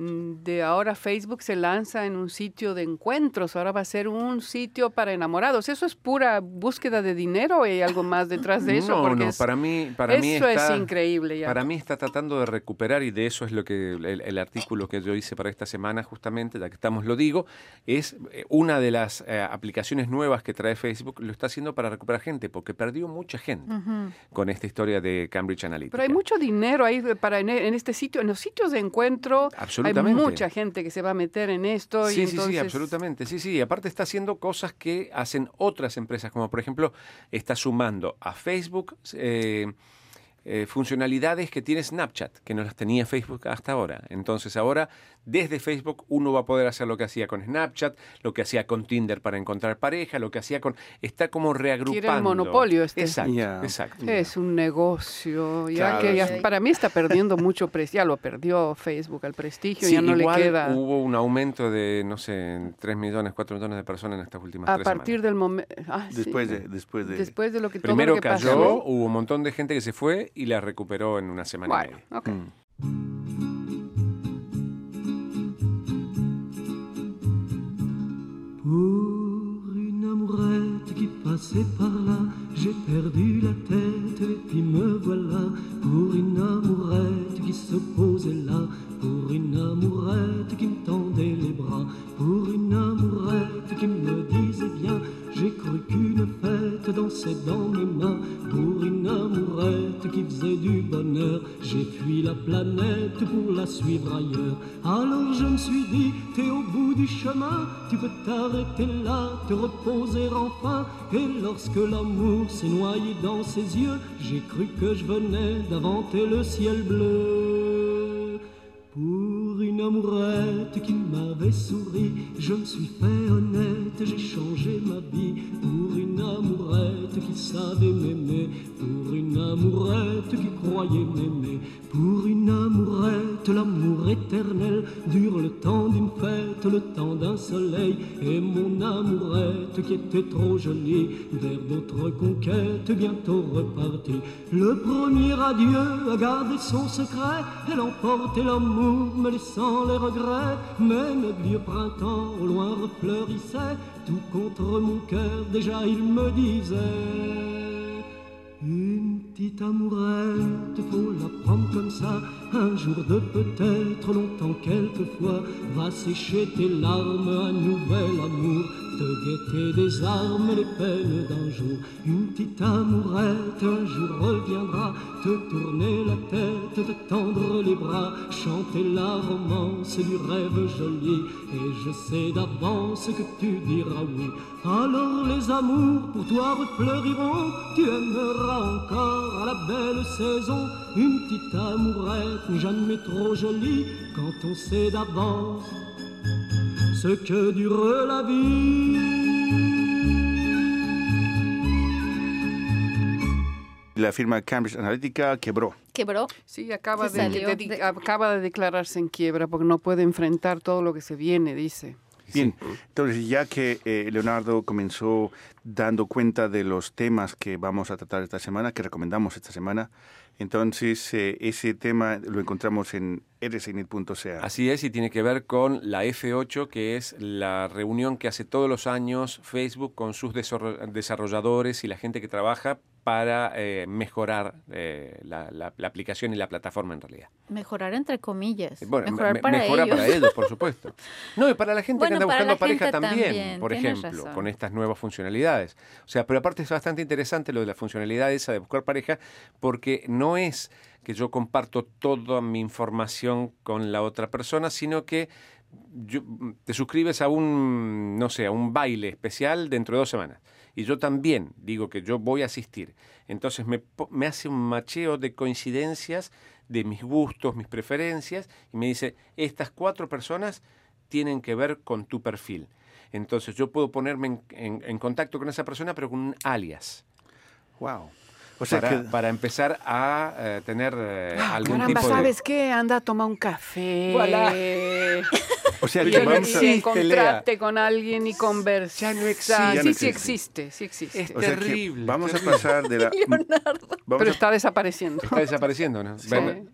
Speaker 3: de ahora Facebook se lanza en un sitio de encuentros, ahora va a ser un sitio para enamorados. ¿Eso es pura búsqueda de dinero o hay algo más detrás de eso?
Speaker 4: No,
Speaker 3: Porque
Speaker 4: no,
Speaker 3: es-
Speaker 4: para mí, para mí
Speaker 3: eso
Speaker 4: está,
Speaker 3: es increíble. Ya.
Speaker 4: Para mí está tratando de recuperar, y de eso es lo que el, el artículo que yo hice para esta semana, justamente, ya que estamos lo digo, es eh, una de las eh, aplicaciones nuevas que trae Facebook, lo está haciendo para recuperar gente, porque perdió mucha gente con esta historia de Cambridge Analytica.
Speaker 3: Pero hay mucho dinero ahí para en, en este sitio, en los sitios de encuentro. Hay
Speaker 4: Absolutamente.
Speaker 3: mucha gente que se va a meter en esto. y
Speaker 4: Sí, sí,
Speaker 3: entonces,
Speaker 4: sí, absolutamente. Sí, sí. Y aparte está haciendo cosas que hacen otras empresas, como por ejemplo está sumando a Facebook eh, eh, funcionalidades que tiene Snapchat, que no las tenía Facebook hasta ahora. Entonces ahora desde Facebook uno va a poder hacer lo que hacía con Snapchat, lo que hacía con Tinder para encontrar pareja, lo que hacía con... Está como reagrupando.
Speaker 3: Quiere el monopolio este.
Speaker 4: Exacto.
Speaker 3: Es un negocio, ya
Speaker 4: Claro,
Speaker 3: que ya
Speaker 2: sí.
Speaker 3: para mí está perdiendo mucho prestigio, ya lo perdió Facebook al prestigio,
Speaker 4: Sí,
Speaker 3: ya no le queda.
Speaker 4: hubo un aumento de, no sé, en 3 millones, 4 millones de personas en estas últimas
Speaker 3: A
Speaker 4: tres
Speaker 3: partir
Speaker 4: semanas.
Speaker 3: del momento, ah, sí.
Speaker 1: Después de, después de,
Speaker 3: después de lo que todo
Speaker 4: Primero
Speaker 3: lo que
Speaker 4: cayó,
Speaker 3: pasó.
Speaker 4: hubo un montón de gente que se fue y la recuperó en una semana y media.
Speaker 1: Mm.
Speaker 6: Pour une amourette qui passait par là, j'ai perdu la tête et puis me voilà. Pour une amourette qui se posait là, pour une amourette qui me tendait bonheur, j'ai fui la planète pour la suivre ailleurs. Alors je me suis dit, t'es au bout du chemin, tu peux t'arrêter là, te reposer enfin. Et lorsque l'amour s'est noyé dans ses yeux, j'ai cru que je venais d'inventer le ciel bleu. Pour une amourette qui m'avait souri, je me suis fait honnête, j'ai changé ma vie. Pour une amourette qui savait m'aimer, pour une amourette qui croyait m'aimer. Pour une amourette, l'amour éternel dure le temps d'une fête, le temps d'un soleil. Et mon amourette qui était trop jolie, vers d'autres conquêtes, bientôt repartie. Le premier adieu a gardé son secret, elle emportait l'amour, me laissant les regrets. Le vieux printemps au loin refleurissait, tout contre mon cœur, déjà il me disait. Une petite amourette, faut la prendre comme ça, un jour de peut-être, longtemps quelquefois, va sécher tes larmes, un nouvel amour, te guetter des armes, les peines d'un jour. Une petite amourette, un jour reviendra, te tourner la tête, te tendre les bras, chanter la romance du rêve joli, et je sais d'avance que tu diras oui. Alors les amours pour toi refleuriront, tu aimeras encore à la belle saison. Une petite amourette jamais trop jolie quand on sait d'avance ce que dure la vie.
Speaker 1: La firma Cambridge Analytica quebró.
Speaker 2: Quebró.
Speaker 3: Sí, acaba de, de-
Speaker 2: de-
Speaker 3: acaba de declararse en quiebra porque no puede enfrentar todo lo que se viene, dice.
Speaker 1: Bien, entonces ya que eh, Leonardo comenzó dando cuenta de los temas que vamos a tratar esta semana, que recomendamos esta semana, entonces eh, ese tema lo encontramos en rcinet.ca.
Speaker 4: Así es, y tiene que ver con la F8, que es la reunión que hace todos los años Facebook con sus desarro- desarrolladores y la gente que trabaja para eh, mejorar eh, la, la- la aplicación y la plataforma en realidad.
Speaker 2: Mejorar entre comillas.
Speaker 4: Bueno,
Speaker 2: Mejorar
Speaker 4: me-
Speaker 2: para
Speaker 4: mejora
Speaker 2: ellos.
Speaker 4: para ellos, por supuesto. No, y para la gente
Speaker 2: Bueno,
Speaker 4: que anda buscando pareja también,
Speaker 2: también,
Speaker 4: por ejemplo,
Speaker 2: razón.
Speaker 4: con estas nuevas funcionalidades. O sea, pero aparte es bastante interesante lo de la funcionalidad esa de buscar pareja, porque no es que yo comparto toda mi información con la otra persona, sino que yo- te suscribes a un, no sé, a un baile especial dentro de dos semanas. Y yo también digo que yo voy a asistir. Entonces me, hace un macheo de coincidencias de mis gustos, mis preferencias, y me dice, estas cuatro personas tienen que ver con tu perfil. Entonces yo puedo ponerme en- en contacto con esa persona, pero con un alias.
Speaker 1: Wow. O sea
Speaker 4: para,
Speaker 1: que
Speaker 4: para empezar a eh, tener eh, algún
Speaker 3: Caramba,
Speaker 4: tipo de...
Speaker 3: ¿sabes qué? Anda a tomar un café.
Speaker 4: Voilà.
Speaker 1: O sea,
Speaker 3: Y,
Speaker 1: que
Speaker 3: y
Speaker 1: vamos a...
Speaker 4: Sí,
Speaker 3: encontrarte con alguien y conversar.
Speaker 4: Ya no existe.
Speaker 3: Sí,
Speaker 1: Ya no
Speaker 3: sí
Speaker 1: existe.
Speaker 3: existe, sí existe.
Speaker 4: Es
Speaker 1: o sea
Speaker 4: terrible,
Speaker 1: vamos a
Speaker 4: terrible.
Speaker 1: pasar de la...
Speaker 2: Leonardo.
Speaker 1: Vamos
Speaker 3: Pero
Speaker 1: a,
Speaker 3: está desapareciendo.
Speaker 4: Está desapareciendo, ¿no?
Speaker 3: Sí.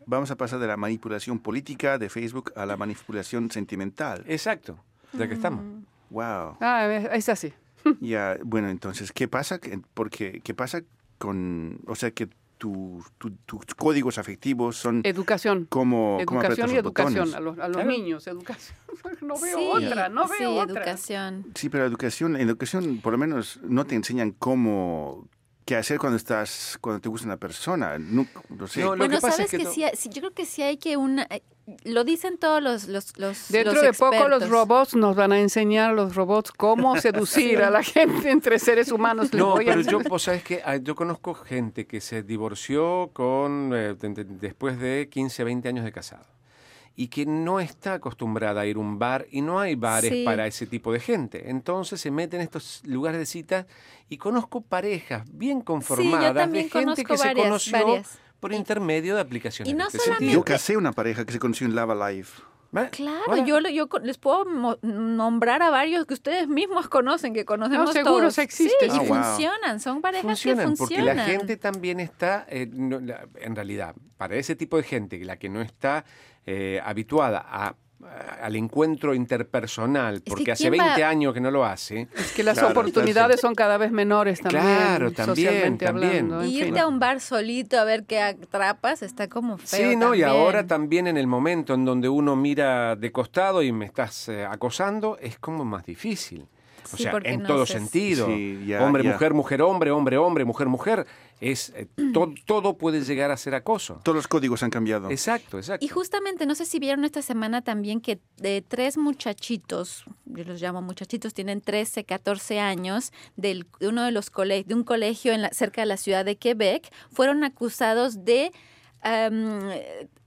Speaker 1: Vamos a pasar de la manipulación política de Facebook a la manipulación sentimental.
Speaker 4: Exacto, ya que estamos.
Speaker 1: Wow.
Speaker 3: Ah, es así.
Speaker 1: Ya, bueno, entonces, ¿qué pasa? Que- Porque, ¿qué pasa con, o sea, que tu- tu- tus códigos afectivos son
Speaker 3: Educación.
Speaker 1: como,
Speaker 3: Educación y educación
Speaker 1: botones?
Speaker 3: a los, a los
Speaker 4: Claro.
Speaker 3: niños. Educación. No veo
Speaker 2: Sí,
Speaker 3: otra, no veo
Speaker 2: sí,
Speaker 3: otra.
Speaker 2: educación.
Speaker 1: Sí, pero educación, en educación por lo menos no te enseñan cómo qué hacer cuando estás, cuando te gusta una persona. No, no sé.
Speaker 4: No, Lo
Speaker 2: bueno,
Speaker 4: que pasa
Speaker 2: sabes
Speaker 4: es que
Speaker 2: que, sí, sí, yo creo que sí hay que una... eh, Lo dicen todos los, los, los
Speaker 3: Dentro
Speaker 2: los
Speaker 3: de poco los robots nos van a enseñar a los robots cómo seducir a la gente entre seres humanos.
Speaker 4: No,
Speaker 3: voy a-
Speaker 4: pero yo, vos sabés que yo conozco gente que se divorció con eh, de- de- después de 15, 20 años de casado y que no está acostumbrada a ir a un bar y no hay bares
Speaker 2: Sí.
Speaker 4: para ese tipo de gente. Entonces se meten en estos lugares de citas y conozco parejas bien conformadas de gente que se conoció
Speaker 2: varias.
Speaker 4: por
Speaker 2: Y-
Speaker 4: intermedio de aplicaciones.
Speaker 2: y no
Speaker 4: de este
Speaker 2: solamente-.
Speaker 1: Yo casé una pareja que se conoció en Lava Live.
Speaker 4: ¿Va?
Speaker 2: Claro, yo, les puedo nombrar a varios que ustedes mismos conocen, que conocemos
Speaker 3: No, seguro
Speaker 2: todos.
Speaker 3: se existe,
Speaker 2: Sí, y
Speaker 1: Ah, wow.
Speaker 2: funcionan, son parejas
Speaker 4: funcionan,
Speaker 2: que
Speaker 4: porque
Speaker 2: funcionan.
Speaker 4: la gente también está, eh, no, la- en realidad, para ese tipo de gente, la que no está eh, habituada a, al encuentro interpersonal,
Speaker 2: que
Speaker 4: porque hace
Speaker 2: ¿quién va-
Speaker 4: 20 años que no lo hace,
Speaker 3: Es que las
Speaker 1: Claro,
Speaker 3: oportunidades son cada vez menores también.
Speaker 4: Claro, también, también.
Speaker 3: hablando, en
Speaker 2: Y
Speaker 3: fin.
Speaker 2: irte a un bar solito a ver qué atrapas está como feo.
Speaker 4: Sí, no, y
Speaker 2: también.
Speaker 4: ahora también en el momento en donde uno mira de costado y me estás eh, acosando, es como más difícil. O
Speaker 2: Sí,
Speaker 4: sea, en
Speaker 2: no
Speaker 4: todo
Speaker 2: se-
Speaker 4: sentido.
Speaker 1: Sí, ya,
Speaker 4: hombre,
Speaker 1: ya.
Speaker 4: mujer, mujer, hombre, hombre, hombre, mujer, mujer. Es, eh, to- todo puede llegar a ser acoso.
Speaker 1: Todos los códigos han cambiado.
Speaker 4: Exacto, exacto.
Speaker 2: Y justamente, no sé si vieron esta semana también que de tres muchachitos, yo los llamo muchachitos, tienen 13, 14 años, del, de uno de los cole- de un colegio en la- cerca de la ciudad de Quebec, fueron acusados de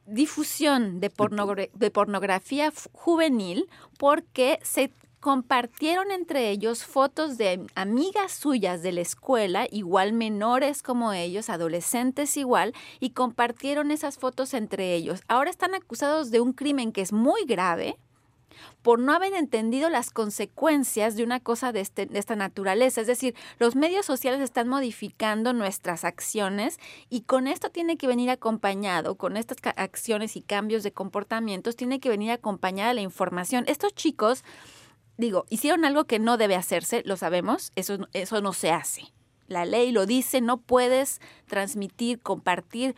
Speaker 2: difusión de, pornogra- de pornografía juvenil porque se compartieron entre ellos fotos de amigas suyas de la escuela, igual menores como ellos, adolescentes igual, y compartieron esas fotos entre ellos. Ahora están acusados de un crimen que es muy grave por no haber entendido las consecuencias de una cosa de, este- de esta naturaleza. Es decir, los medios sociales están modificando nuestras acciones y con esto tiene que venir acompañado, con estas acciones y cambios de comportamientos, tiene que venir acompañada la información. Estos chicos, digo, hicieron algo que no debe hacerse, lo sabemos, eso, eso no se hace. La ley lo dice, no puedes transmitir, compartir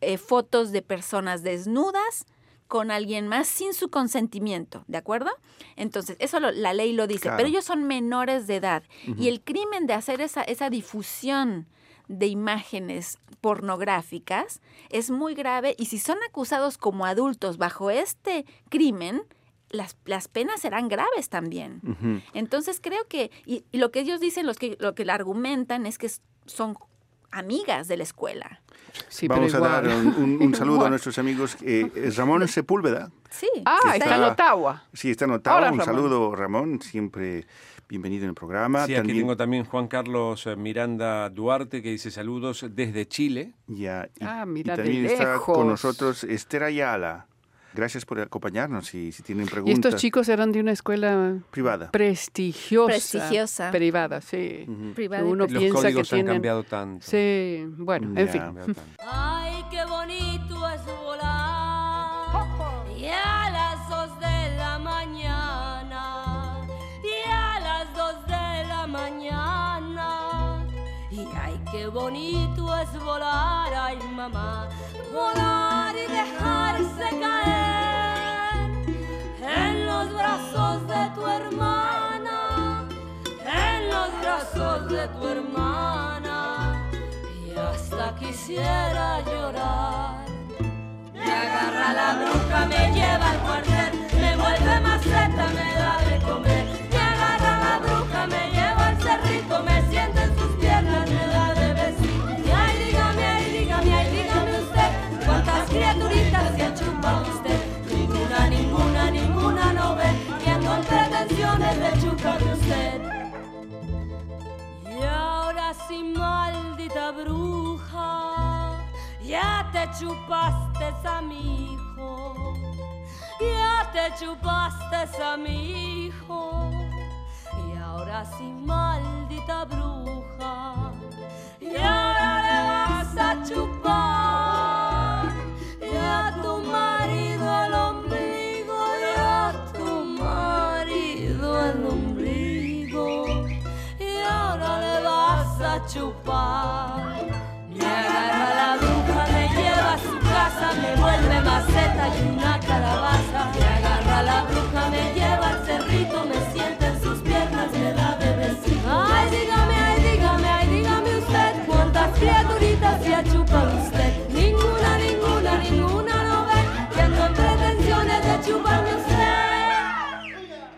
Speaker 2: eh, fotos de personas desnudas con alguien más sin su consentimiento, ¿de acuerdo? Entonces, eso lo- la ley lo dice,
Speaker 1: Claro.
Speaker 2: pero ellos son menores de edad y el crimen de hacer esa, esa difusión de imágenes pornográficas es muy grave y si son acusados como adultos bajo este crimen, las, las penas serán graves también. Entonces creo que, y, y lo que ellos dicen, los que, lo que argumentan es que son amigas de la escuela.
Speaker 3: Sí, pero
Speaker 1: Vamos a dar un, un- un saludo a nuestros amigos. eh, Ramón Sepúlveda.
Speaker 2: Sí.
Speaker 3: Ah,
Speaker 1: que
Speaker 3: está en
Speaker 1: está-
Speaker 3: Ottawa.
Speaker 1: Sí, está anotado.
Speaker 3: Hola,
Speaker 1: un
Speaker 3: Ramón.
Speaker 1: saludo, Ramón. Siempre bienvenido en el programa.
Speaker 4: Sí, aquí
Speaker 1: También-
Speaker 4: tengo también Juan Carlos eh, Miranda Duarte que dice saludos desde Chile.
Speaker 1: Ya, y,
Speaker 3: Ah,
Speaker 1: y
Speaker 3: mira, de
Speaker 1: también está
Speaker 3: lejos.
Speaker 1: con nosotros Esther Ayala. Gracias por acompañarnos y si tienen
Speaker 3: Y
Speaker 1: preguntas.
Speaker 3: estos chicos eran de una escuela
Speaker 1: Privada.
Speaker 3: prestigiosa.
Speaker 2: Prestigiosa.
Speaker 3: Privada, sí.
Speaker 1: Ujú.
Speaker 2: privada y
Speaker 3: Uno
Speaker 4: Los
Speaker 3: piensa que
Speaker 4: códigos han
Speaker 3: tienen...
Speaker 4: cambiado tanto.
Speaker 3: Sí, bueno,
Speaker 1: Ya.
Speaker 3: en fin.
Speaker 8: Ay, qué bonito es volar. Y a las dos de la mañana. Y a las dos de la mañana. Y ay, qué bonito es volar, ay mamá. Volar y dejarse caer brazos de tu hermana. En los brazos de tu hermana y hasta quisiera llorar. Me agarra la bruja, me lleva al cuartel, me vuelve maceta, me da de comer. Me agarra la bruja, me lleva Y ahora sí, maldita bruja, ya te chupaste a mi hijo, ya te chupaste a mi hijo. Y ahora sí, maldita bruja. Y ahora le vas a chupar. Vas a chupar. Me agarra la bruja, me lleva a su casa, me vuelve maceta y una calabaza. Me agarra la bruja, me lleva al cerrito, me sienta en sus piernas, me da bebecito. Ay, dígame, ay, dígame, ay, dígame usted, cuántas criaturitas se ha chupado usted. Ninguna, ninguna, ninguna no ve que con pretensiones de chuparme usted.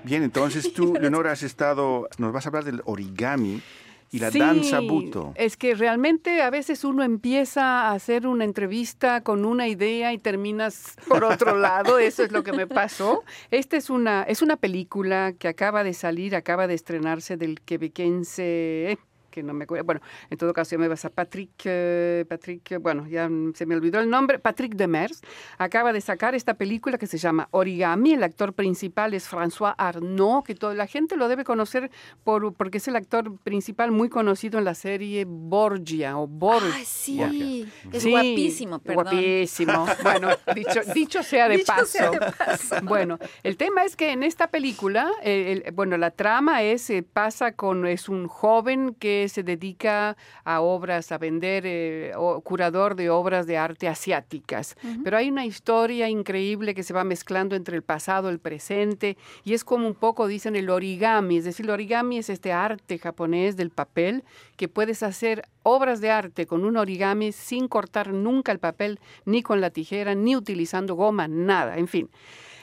Speaker 1: Bien, entonces tú, Leonora, has estado, nos vas a hablar del origami y la
Speaker 3: Sí,
Speaker 1: danza buto.
Speaker 3: Es que realmente a veces uno empieza a hacer una entrevista con una idea y terminas por otro lado. Eso es lo que me pasó. Esta es una, es una película que acaba de salir, acaba de estrenarse del quebequense. Que no me acuerdo, bueno, en todo caso ya me vas a Patrick, eh, Patrick, eh, bueno, ya se me olvidó el nombre, Patrick Demers, acaba de sacar esta película que se llama Origami, el actor principal es François Arnaud, que toda la gente lo debe conocer por, porque es el actor principal muy conocido en la serie Borgia o Borgia.
Speaker 2: Ay, sí. Es
Speaker 3: Sí,
Speaker 2: guapísimo, perdón.
Speaker 3: Guapísimo. Bueno, dicho, dicho sea de
Speaker 2: Dicho
Speaker 3: paso.
Speaker 2: sea de paso.
Speaker 3: Bueno, el tema es que en esta película, eh, el- bueno, la trama es, eh, pasa con, es un joven que se dedica a obras, a vender, eh, o- curador de obras de arte asiáticas. Pero hay una historia increíble que se va mezclando entre el pasado, el presente, y es como un poco, dicen, el origami. Es decir, el origami es este arte japonés del papel que puedes hacer obras de arte con un origami sin cortar nunca el papel, ni con la tijera, ni utilizando goma, nada, en fin.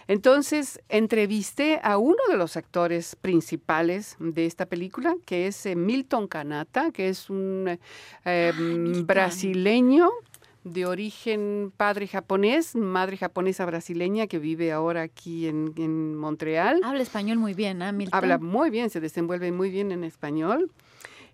Speaker 3: Entonces, entrevisté a uno de los actores principales de esta película, que es eh, Milton Kanata, que es un eh, eh, brasileño de origen padre japonés, madre japonesa brasileña que vive ahora aquí en, en Montreal.
Speaker 2: Habla español muy bien, ¿ah, Milton?
Speaker 3: Habla muy bien, se desenvuelve muy bien en español.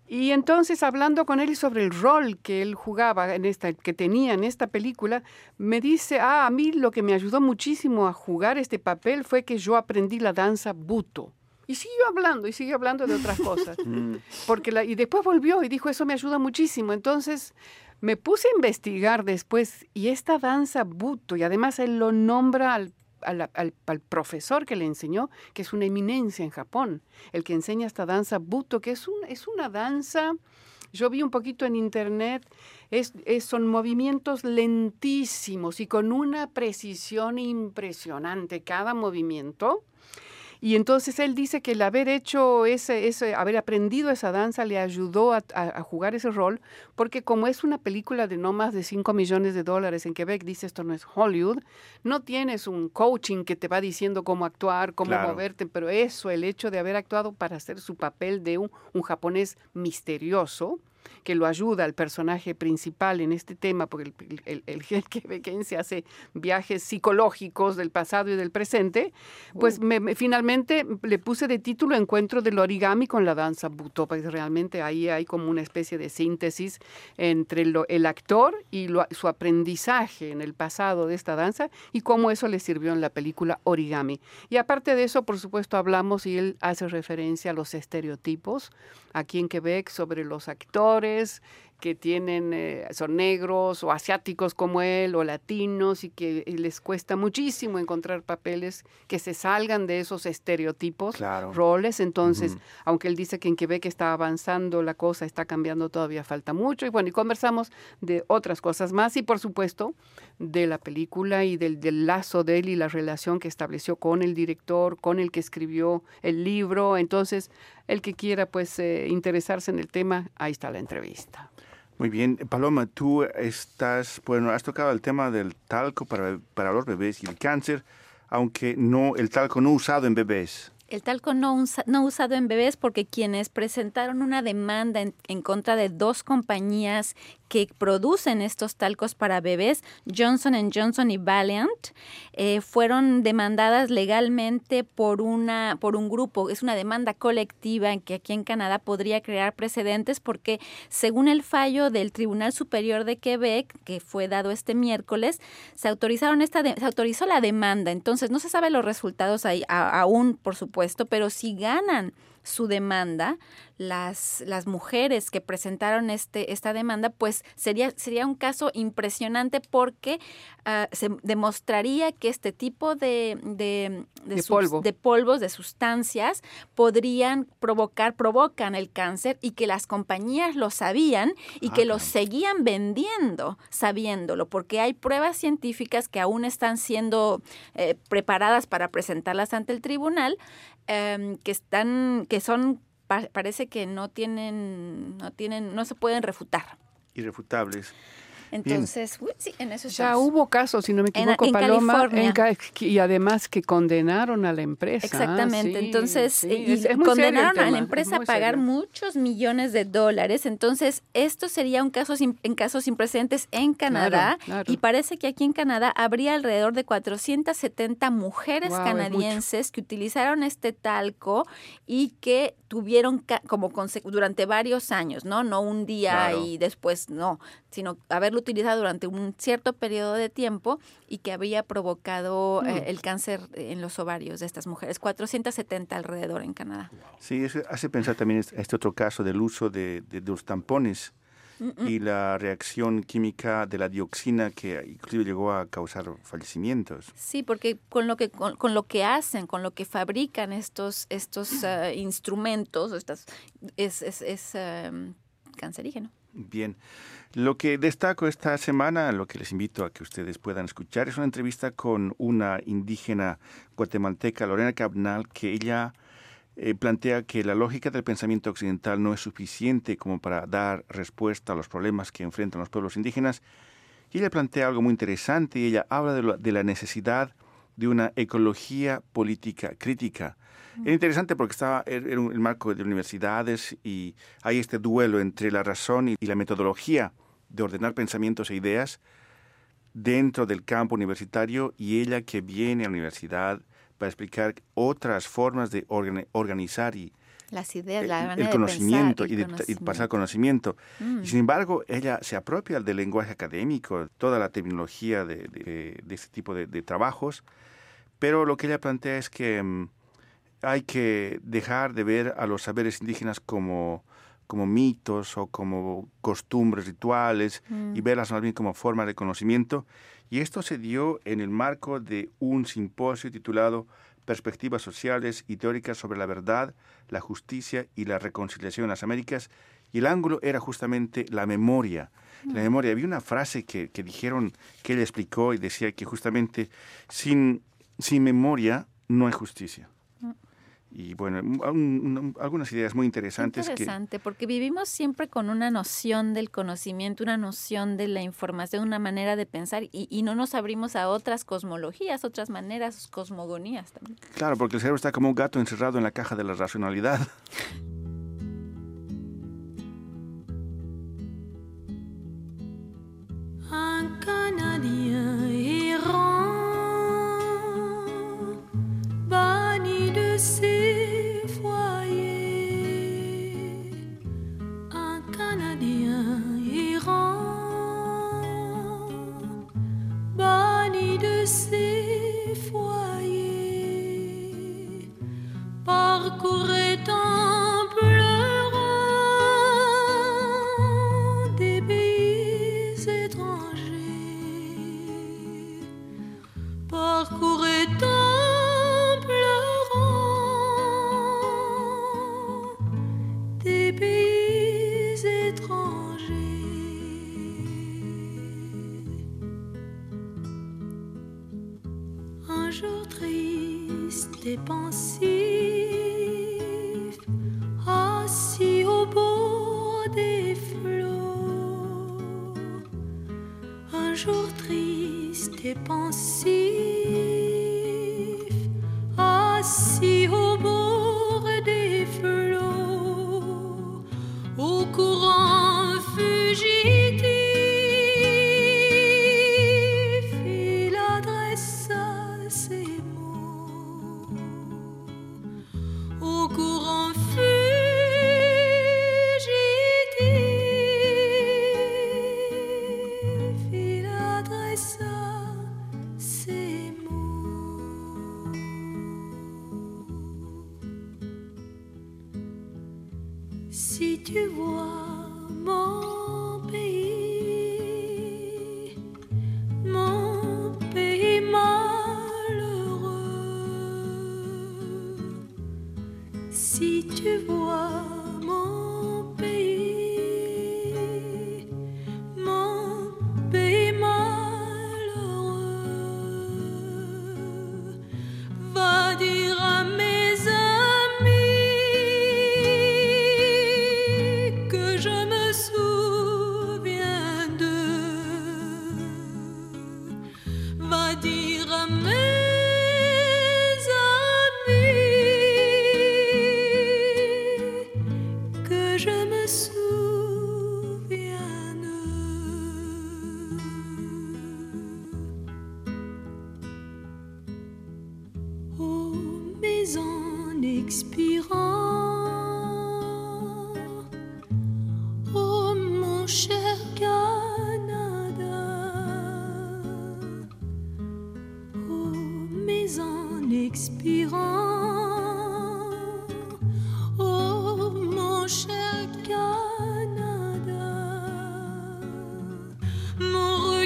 Speaker 3: Y entonces hablando con él sobre el rol que él jugaba en esta, que tenía en esta película, me dice, ah, a mí lo que me ayudó muchísimo a jugar este papel fue que yo aprendí la danza buto. Y siguió hablando, y siguió hablando de otras cosas. Porque la, y después volvió y dijo, eso me ayuda muchísimo. Entonces me puse a investigar después, y esta danza buto, y además él lo nombra al al, al- profesor que le enseñó, que es una eminencia en Japón, el que enseña esta danza buto, que es, un, es una danza, yo vi un poquito en internet, es, es- son movimientos lentísimos y con una precisión impresionante cada movimiento. Y entonces él dice que el haber hecho ese, ese haber aprendido esa danza le ayudó a, a- a jugar ese rol, porque como es una película de no más de 5 millones de dólares en Quebec, dice esto no es Hollywood, no tienes un coaching que te va diciendo cómo actuar, cómo
Speaker 1: Claro.
Speaker 3: moverte, pero eso, el hecho de haber actuado para hacer su papel de un, un japonés misterioso, que lo ayuda al personaje principal en este tema, porque el, el, el, el quebequense hace viajes psicológicos del pasado y del presente, pues me- me- finalmente le puse de título Encuentro del origami con la danza buto, porque realmente ahí hay como una especie de síntesis entre lo- el actor y lo- su aprendizaje en el pasado de esta danza y cómo eso le sirvió en la película Origami. Y aparte de eso, por supuesto, hablamos y él hace referencia a los estereotipos aquí en Quebec sobre los actores actores que tienen, eh, son negros o asiáticos como él o latinos y que les cuesta muchísimo encontrar papeles que se salgan de esos estereotipos,
Speaker 1: Claro.
Speaker 3: roles. Entonces, aunque él dice que en Quebec está avanzando la cosa, está cambiando, todavía falta mucho. Y bueno, y conversamos de otras cosas más y por supuesto de la película y del, del lazo de él y la relación que estableció con el director, con el que escribió el libro. Entonces, el que quiera pues eh, interesarse en el tema, ahí está la entrevista.
Speaker 1: Muy bien, Paloma, tú estás, bueno, has tocado el tema del talco para, para los bebés y el cáncer, aunque no, el talco no usado en bebés.
Speaker 2: El talco no, usa- no usado en bebés porque quienes presentaron una demanda en, en contra de dos compañías que producen estos talcos para bebés, Johnson Johnson y Valiant, eh, fueron demandadas legalmente por una por un grupo. Es una demanda colectiva en que aquí en Canadá podría crear precedentes porque según el fallo del Tribunal Superior de Quebec que fue dado este miércoles, se autorizaron esta se autorizó la demanda. Entonces no se sabe los resultados ahí aún, por supuesto, pero si ganan su demanda, las, las mujeres que presentaron este, esta demanda, pues sería, sería un caso impresionante porque ah, se demostraría que este tipo de, de, de, polvos, de sustancias, podrían provocar, provocan el cáncer y que las compañías lo sabían y que lo seguían vendiendo sabiéndolo, porque hay pruebas científicas que aún están siendo eh, preparadas para presentarlas ante el tribunal, em, que están, que son parece que no tienen, no tienen, no se pueden refutar.
Speaker 1: Irrefutables.
Speaker 2: Entonces, sí, en eso
Speaker 3: Ya hubo casos, si no me equivoco, Paloma, y además que condenaron a la empresa.
Speaker 2: Exactamente, entonces, y condenaron a la empresa a pagar muchos millones de dólares. Entonces, esto sería un caso en casos sin precedentes en Canadá y parece que aquí en Canadá habría alrededor de 470 mujeres canadienses que utilizaron este talco y que tuvieron como durante varios años, ¿no? No un día y después no, sino haberlo utilizado durante un cierto periodo de tiempo y que había provocado eh, mm. el cáncer en los ovarios de estas mujeres. 470 alrededor en Canadá.
Speaker 1: Sí, eso hace pensar también este otro caso del uso de, de, los tampones y la reacción química de la dioxina que inclusive llegó a causar fallecimientos.
Speaker 2: Sí, porque con lo que con, lo que hacen, con lo que fabrican estos estos eh, instrumentos, estas es, es, es em, cancerígeno.
Speaker 1: Bien. Lo que destaco esta semana, lo que les invito a que ustedes puedan escuchar, es una entrevista con una indígena guatemalteca, Lorena Cabnal, que ella eh, plantea que la lógica del pensamiento occidental no es suficiente como para dar respuesta a los problemas que enfrentan los pueblos indígenas. Y ella plantea algo muy interesante y ella habla de, la necesidad de una ecología política crítica. Es interesante porque estaba en el marco de universidades y hay este duelo entre la razón y la metodología de ordenar pensamientos e ideas dentro del campo universitario y ella que viene a la universidad para explicar otras formas de organizar y
Speaker 2: las ideas,
Speaker 1: el, conocimiento y, de, pasar conocimiento. Y mm. sin embargo, ella se apropia del lenguaje académico, toda la terminología de, de, este tipo de, trabajos, pero lo que ella plantea es que mm, hay que dejar de ver a los saberes indígenas como como mitos o como costumbres rituales y mm. verlas más bien como forma de conocimiento. Y esto se dio en el marco de un simposio titulado Perspectivas sociales y teóricas sobre la verdad, la justicia y la reconciliación en las Américas. Y el ángulo era justamente la memoria. La mm. memoria. Había una frase que, que dijeron, que él explicó y decía que justamente sin, sin memoria no hay justicia y bueno, algunas ideas muy interesantes.
Speaker 2: Interesante, porque vivimos siempre con una noción del conocimiento, una noción de la información, una manera de pensar y, y, no nos abrimos a otras cosmologías, otras maneras, cosmogonías también.
Speaker 1: Claro, porque el cerebro está como un gato encerrado en la caja de la racionalidad.
Speaker 8: courant
Speaker 3: dépenser.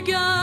Speaker 3: go.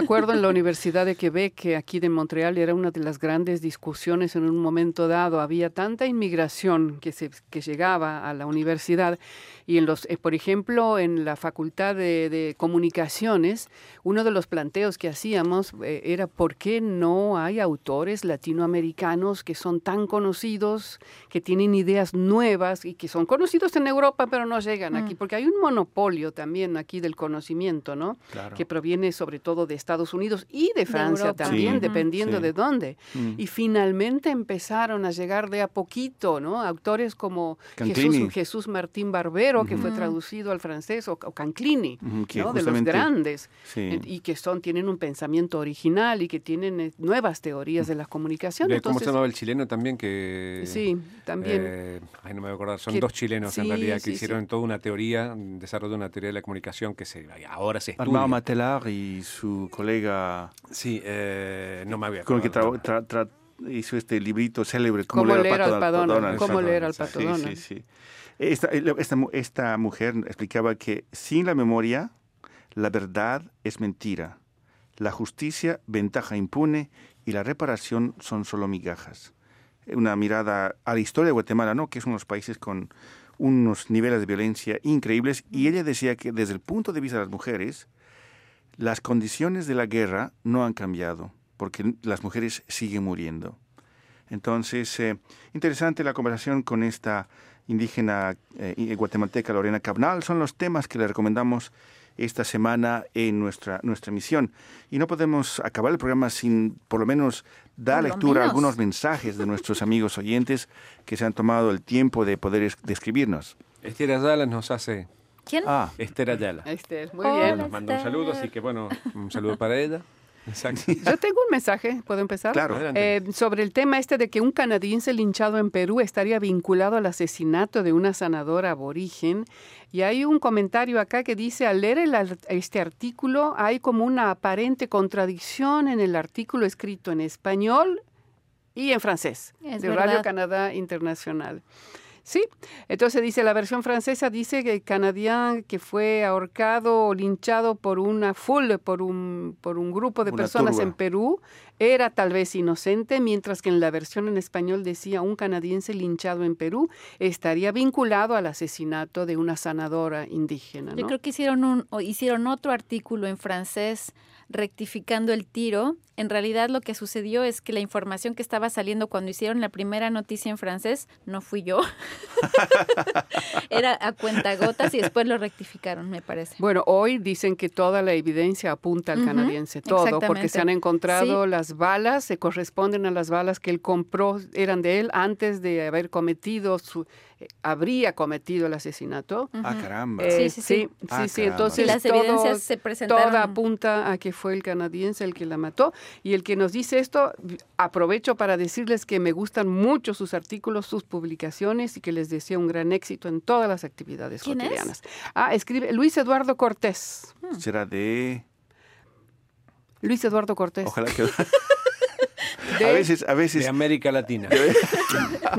Speaker 3: Acuerdo en la Universidad de Quebec, que aquí de Montreal era una de las grandes discusiones en un momento dado. Había tanta inmigración que, se, que llegaba a la universidad y en los, eh, por ejemplo, en la Facultad de, de Comunicaciones, uno de los planteos que hacíamos eh, era por qué no hay autores latinoamericanos que son tan conocidos, que tienen ideas nuevas y que son conocidos en Europa, pero no llegan aquí, porque hay un monopolio también aquí del conocimiento, ¿no?
Speaker 1: Claro.
Speaker 3: que proviene sobre todo de Estados Unidos y de Francia
Speaker 2: Europa.
Speaker 3: también,
Speaker 1: Sí.
Speaker 3: dependiendo
Speaker 1: Sí.
Speaker 3: de dónde.
Speaker 1: Mm.
Speaker 3: Y finalmente empezaron a llegar de a poquito, ¿no? Autores como. Jesús, Jesús Martín Barbero, que fue traducido al francés, o, o Canclini,
Speaker 1: Ujú, que
Speaker 3: ¿no? De los grandes.
Speaker 1: Sí.
Speaker 3: Y que son, tienen un pensamiento original y que tienen eh, nuevas teorías de la comunicación.
Speaker 4: De- ¿Cómo se
Speaker 3: Entonces,
Speaker 4: llamaba el chileno también? que
Speaker 3: Sí, también.
Speaker 4: eh, ay, no me voy a acordar. Son
Speaker 3: Que-
Speaker 4: dos chilenos en realidad que
Speaker 3: sí,
Speaker 4: hicieron
Speaker 3: sí.
Speaker 4: toda una teoría, un desarrollo de una teoría de la comunicación que se ahora se estudia.
Speaker 1: Armando Matelar y su colega
Speaker 4: Sí, eh, no me había
Speaker 1: con el que
Speaker 4: acordado.
Speaker 1: tra- tra- tra- hizo este librito célebre,
Speaker 3: ¿Cómo leer al Pato Donald? ¿Cómo leer al
Speaker 1: Sí,
Speaker 3: Pato
Speaker 1: sí,
Speaker 3: Donald?
Speaker 1: Sí, sí. Esta, esta, mu- esta mujer explicaba que sin la memoria, la verdad es mentira, la justicia ventaja impune y la reparación son solo migajas. Una mirada a la historia de Guatemala, ¿no? que es uno de los países con unos niveles de violencia increíbles, y ella decía que desde el punto de vista de las mujeres, las condiciones de la guerra no han cambiado, porque las mujeres siguen muriendo. Entonces, eh, interesante la conversación con esta indígena eh, guatemalteca Lorena Cabnal. Son los temas que le recomendamos esta semana en nuestra, nuestra emisión. Y no podemos acabar el programa sin por lo menos dar
Speaker 2: Por
Speaker 1: lectura a algunos mensajes de nuestros amigos oyentes que se han tomado el tiempo de poder es- de escribirnos.
Speaker 4: Esther Ayala nos hace.
Speaker 2: ¿Quién?
Speaker 1: Ah,
Speaker 4: Esther Ayala.
Speaker 3: Este es muy
Speaker 2: Hola.
Speaker 3: bien.
Speaker 4: Nos manda un saludo, así que bueno, un saludo para ella. Exacto.
Speaker 3: Yo tengo un mensaje, ¿puedo empezar?
Speaker 1: Claro.
Speaker 4: Adelante.
Speaker 3: Eh, sobre el tema este de que un canadiense linchado en Perú estaría vinculado al asesinato de una sanadora aborigen. Y hay un comentario acá que dice, al leer el ar- este artículo, hay como una aparente contradicción en el artículo escrito en español y en francés,
Speaker 2: Es
Speaker 3: de Radio. Canadá Internacional. Sí, entonces dice, la versión francesa dice que el canadián que fue ahorcado o linchado por una foule, por un, por un grupo de
Speaker 1: Una
Speaker 3: personas
Speaker 1: turba.
Speaker 3: en Perú, era tal vez inocente, mientras que en la versión en español decía un canadiense linchado en Perú estaría vinculado al asesinato de una sanadora indígena.
Speaker 2: Yo creo que hicieron, un, o hicieron otro artículo en francés rectificando el tiro. En realidad lo que sucedió es que la información que estaba saliendo cuando hicieron la primera noticia en francés no fui yo. Era a cuentagotas y después lo rectificaron, me parece.
Speaker 3: Bueno, hoy dicen que toda la evidencia apunta al canadiense, todo, porque se han encontrado
Speaker 2: Sí,
Speaker 3: las las balas se corresponden a las balas que él compró, eran de él antes de haber cometido su, habría cometido el asesinato.
Speaker 1: Ah, caramba.
Speaker 3: Eh,
Speaker 2: Sí, sí, sí.
Speaker 3: sí,
Speaker 1: Ah,
Speaker 3: sí, entonces
Speaker 2: Y las
Speaker 3: todo-
Speaker 2: evidencias se presentaron.
Speaker 3: Toda apunta a que fue el canadiense el que la mató. Y el que nos dice esto, aprovecho para decirles que me gustan mucho sus artículos, sus publicaciones y que les deseo un gran éxito en todas las actividades
Speaker 2: ¿Quién es?
Speaker 3: cotidianas. Ah, escribe Luis Eduardo Cortés.
Speaker 1: Será de...
Speaker 3: Luis Eduardo Cortés.
Speaker 1: Ojalá que...
Speaker 3: De-
Speaker 1: a veces, a
Speaker 4: De
Speaker 1: veces...
Speaker 4: América Latina.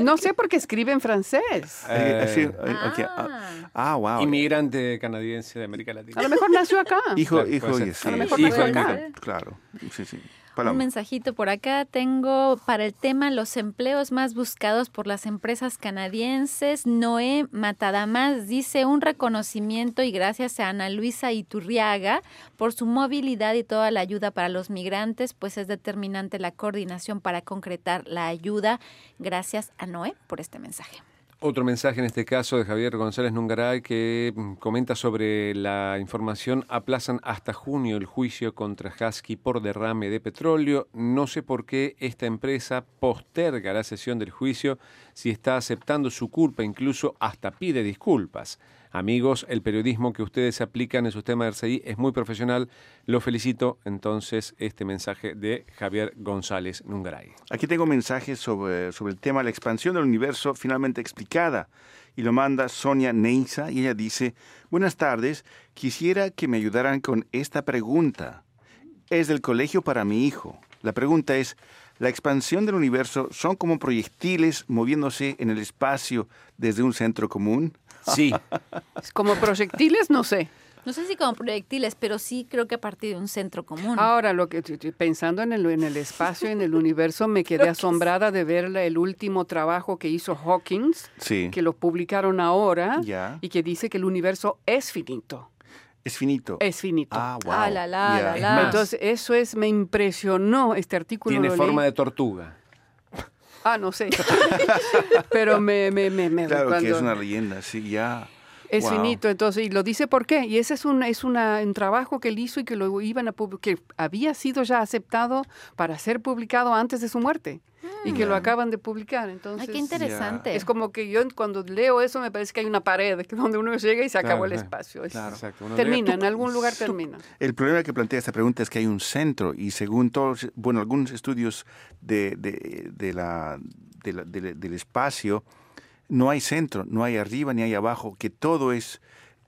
Speaker 3: No sé por qué escribe en francés.
Speaker 1: eh, así,
Speaker 4: Eh,
Speaker 1: eh, ok, ah,
Speaker 2: Ah.
Speaker 1: Ah, wow.
Speaker 4: Inmigrante canadiense de América Latina.
Speaker 3: A lo mejor nació acá.
Speaker 1: Hijo,
Speaker 4: Claro,
Speaker 1: hijo, sí,
Speaker 3: A lo mejor
Speaker 1: sí,
Speaker 3: nació acá.
Speaker 1: Claro, sí, sí.
Speaker 2: Un mensajito por acá tengo para el tema los empleos más buscados por las empresas canadienses. Noé Matadamas dice un reconocimiento y gracias a Ana Luisa Iturriaga por su movilidad y toda la ayuda para los migrantes, pues es determinante la coordinación para concretar la ayuda. Gracias a Noé por este mensaje.
Speaker 4: Otro mensaje en este caso de Javier González Nungaray que mm, comenta sobre la información aplazan hasta junio el juicio contra Husky por derrame de petróleo. No sé por qué esta empresa posterga la sesión del juicio si está aceptando su culpa, incluso hasta pide disculpas. Amigos, el periodismo que ustedes aplican en su tema de RCI es muy profesional. Lo felicito. Entonces, este mensaje de Javier González Nungaray.
Speaker 1: Aquí tengo mensajes sobre, sobre el tema la expansión del universo finalmente explicada. Y lo manda Sonia Neisa y ella dice, buenas tardes, quisiera que me ayudaran con esta pregunta. Es del colegio para mi hijo. La pregunta es, ¿la expansión del universo son como proyectiles moviéndose en el espacio desde un centro común?
Speaker 4: Sí,
Speaker 3: Como proyectiles, no sé.
Speaker 2: No sé si como proyectiles, pero sí creo que a partir de un centro común.
Speaker 3: Ahora, lo que pensando en el, en el espacio, en el universo, me quedé asombrada de ver la- el último trabajo que hizo Hawkins,
Speaker 1: Sí.
Speaker 3: que lo publicaron ahora, y que dice que el universo es finito.
Speaker 1: Es finito.
Speaker 3: Es finito.
Speaker 1: Ah, wow.
Speaker 2: Ah, la, la, la, la.
Speaker 3: Entonces, eso es, me impresionó este artículo.
Speaker 4: tiene
Speaker 3: lo
Speaker 4: forma
Speaker 3: leí.
Speaker 4: de tortuga.
Speaker 3: Ah, no sé. Pero me, me, me, me
Speaker 1: Claro que
Speaker 3: cuando-
Speaker 1: es una leyenda, sí, ya.
Speaker 3: Es
Speaker 1: Wow.
Speaker 3: finito, entonces, y lo dice por qué. Y ese es un, es una, un trabajo que él hizo y que lo iban a que había sido ya aceptado para ser publicado antes de su muerte. Y que lo acaban de publicar. Entonces,
Speaker 2: Ay, qué interesante.
Speaker 3: es como que yo cuando leo eso me parece que hay una pared que donde uno llega y se acabó
Speaker 4: Claro,
Speaker 3: el espacio. Es-
Speaker 1: Claro.
Speaker 3: Termina,
Speaker 4: llega-
Speaker 3: en algún lugar termina.
Speaker 1: El problema que plantea esta pregunta es que hay un centro y según todos, bueno, algunos estudios de, de- de la, de la- de- del espacio, no hay centro, no hay arriba ni hay abajo, que todo es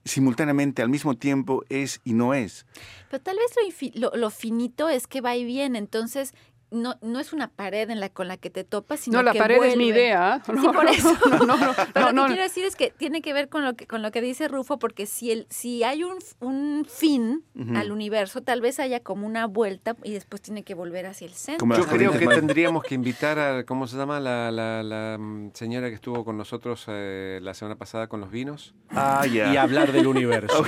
Speaker 1: simultáneamente al mismo tiempo es y no es.
Speaker 2: Pero tal vez lo, lo, lo finito es que va y viene, entonces no, no es una pared en la con la que te topas, sino
Speaker 3: No, la
Speaker 2: que
Speaker 3: pared es mi idea.
Speaker 2: Sí,
Speaker 3: No,
Speaker 2: por
Speaker 3: no,
Speaker 2: eso.
Speaker 3: no, no, no,
Speaker 2: Pero
Speaker 3: no,
Speaker 2: lo
Speaker 3: no.
Speaker 2: que quiero decir es que tiene que ver con lo que con lo que dice Rufo, porque si el si hay un, un fin al universo, tal vez haya como una vuelta y después tiene que volver hacia el centro.
Speaker 1: Como
Speaker 4: Yo creo que tendríamos que invitar a, ¿cómo se llama? La, la- la, mm, señora que estuvo con nosotros eh, la semana pasada con los vinos.
Speaker 1: Ah, ya.
Speaker 4: Y hablar del universo.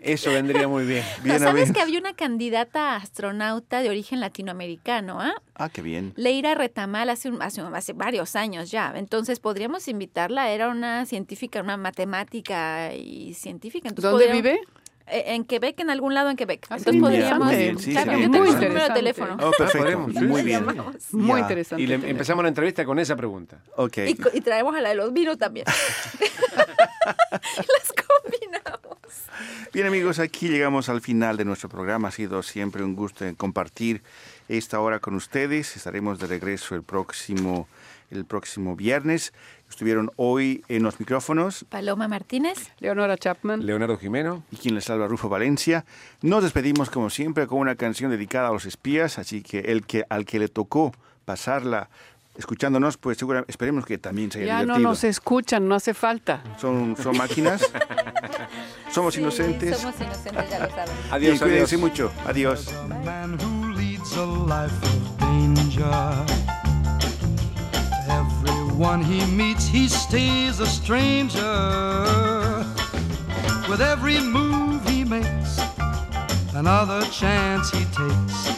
Speaker 4: Eso vendría muy bien.
Speaker 2: ¿No
Speaker 1: Bien, a
Speaker 2: ¿Sabes que había una candidata astronauta de origen latinoamericano, ah?
Speaker 1: Ah, qué bien.
Speaker 2: Leira Retamal hace, un- hace, hace varios años ya. Entonces podríamos invitarla. Era una científica, una matemática y científica. Entonces,
Speaker 3: ¿Dónde vive?
Speaker 2: Eh, En Quebec, en algún lado en Quebec.
Speaker 3: Ah, sí,
Speaker 2: Entonces podríamos.
Speaker 3: bien,
Speaker 1: sí,
Speaker 2: claro,
Speaker 1: sería
Speaker 2: yo tengo su
Speaker 1: interesante.
Speaker 2: número de teléfono.
Speaker 1: Oh, perfecto.
Speaker 4: sí,
Speaker 1: Muy
Speaker 4: sí,
Speaker 1: bien.
Speaker 3: Muy
Speaker 1: Ya.
Speaker 3: interesante.
Speaker 4: Y le- empezamos la entrevista con esa pregunta.
Speaker 1: Ok.
Speaker 2: Y, co- y traemos a la de los vinos también. Las combinamos.
Speaker 1: Bien amigos, aquí llegamos al final de nuestro programa. Ha sido siempre un gusto compartir esta hora con ustedes. Estaremos de regreso el próximo, el próximo viernes. Estuvieron hoy en los micrófonos
Speaker 2: Paloma Martínez.
Speaker 3: Leonora Chapman.
Speaker 4: Leonardo Jimeno.
Speaker 1: y quien les habla Rufo Valencia. Nos despedimos como siempre con una canción dedicada a los espías, así que el que al que le tocó pasarla escuchándonos, pues seguramente esperemos que también se haya
Speaker 3: ya no nos escuchan, no hace falta.
Speaker 1: Son, son máquinas. Somos
Speaker 2: Sí,
Speaker 1: inocentes.
Speaker 2: Somos inocentes, ya lo saben.
Speaker 1: Bien,
Speaker 4: Adiós,
Speaker 1: cuídense
Speaker 4: adiós.
Speaker 1: mucho. Adiós.
Speaker 6: man who leads a life of danger. Everyone he meets, he stays a stranger. With every move he makes, another chance he takes.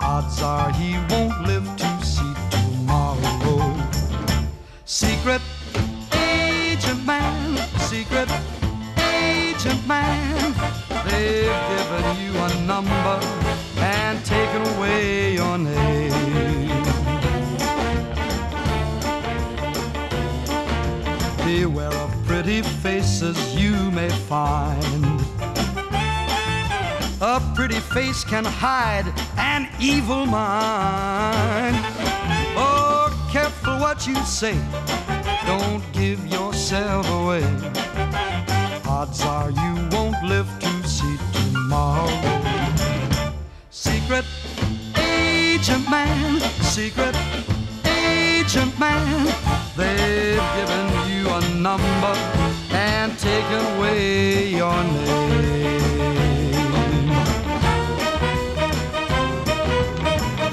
Speaker 6: Odds are he won't live to see tomorrow. Secret agent man, secret agent man. They've given you a number and taken away your name.
Speaker 9: Beware of pretty faces you may find. A pretty face can hide an evil mind. Oh, careful what you say don't give yourself away. Odds are you won't live to see tomorrow. Secret agent man, secret agent man, they've given you a number and taken away your name.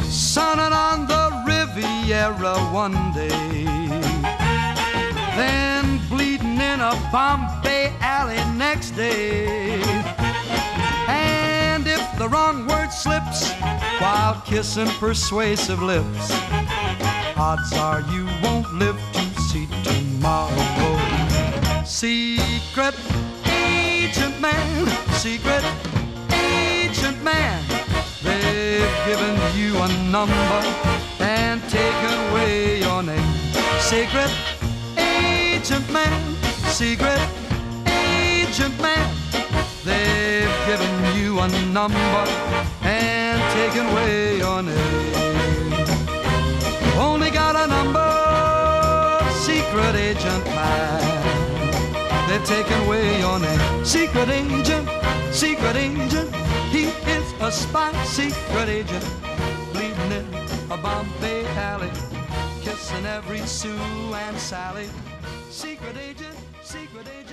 Speaker 9: Sunning on the Riviera one Bombay alley next day. And if the wrong word slips while kissing persuasive lips, odds are you won't live to see tomorrow. Secret agent man, secret agent man, they've given you a number and taken away your name. Secret agent man, secret agent man, they've given you a number and taken away your name. Only got a number, secret agent man. They've taken away your name. Secret agent, secret agent. He is a spy, secret agent. Bleeding in a Bombay alley. Kissing every Sue and Sally. Secret agent, secret agent.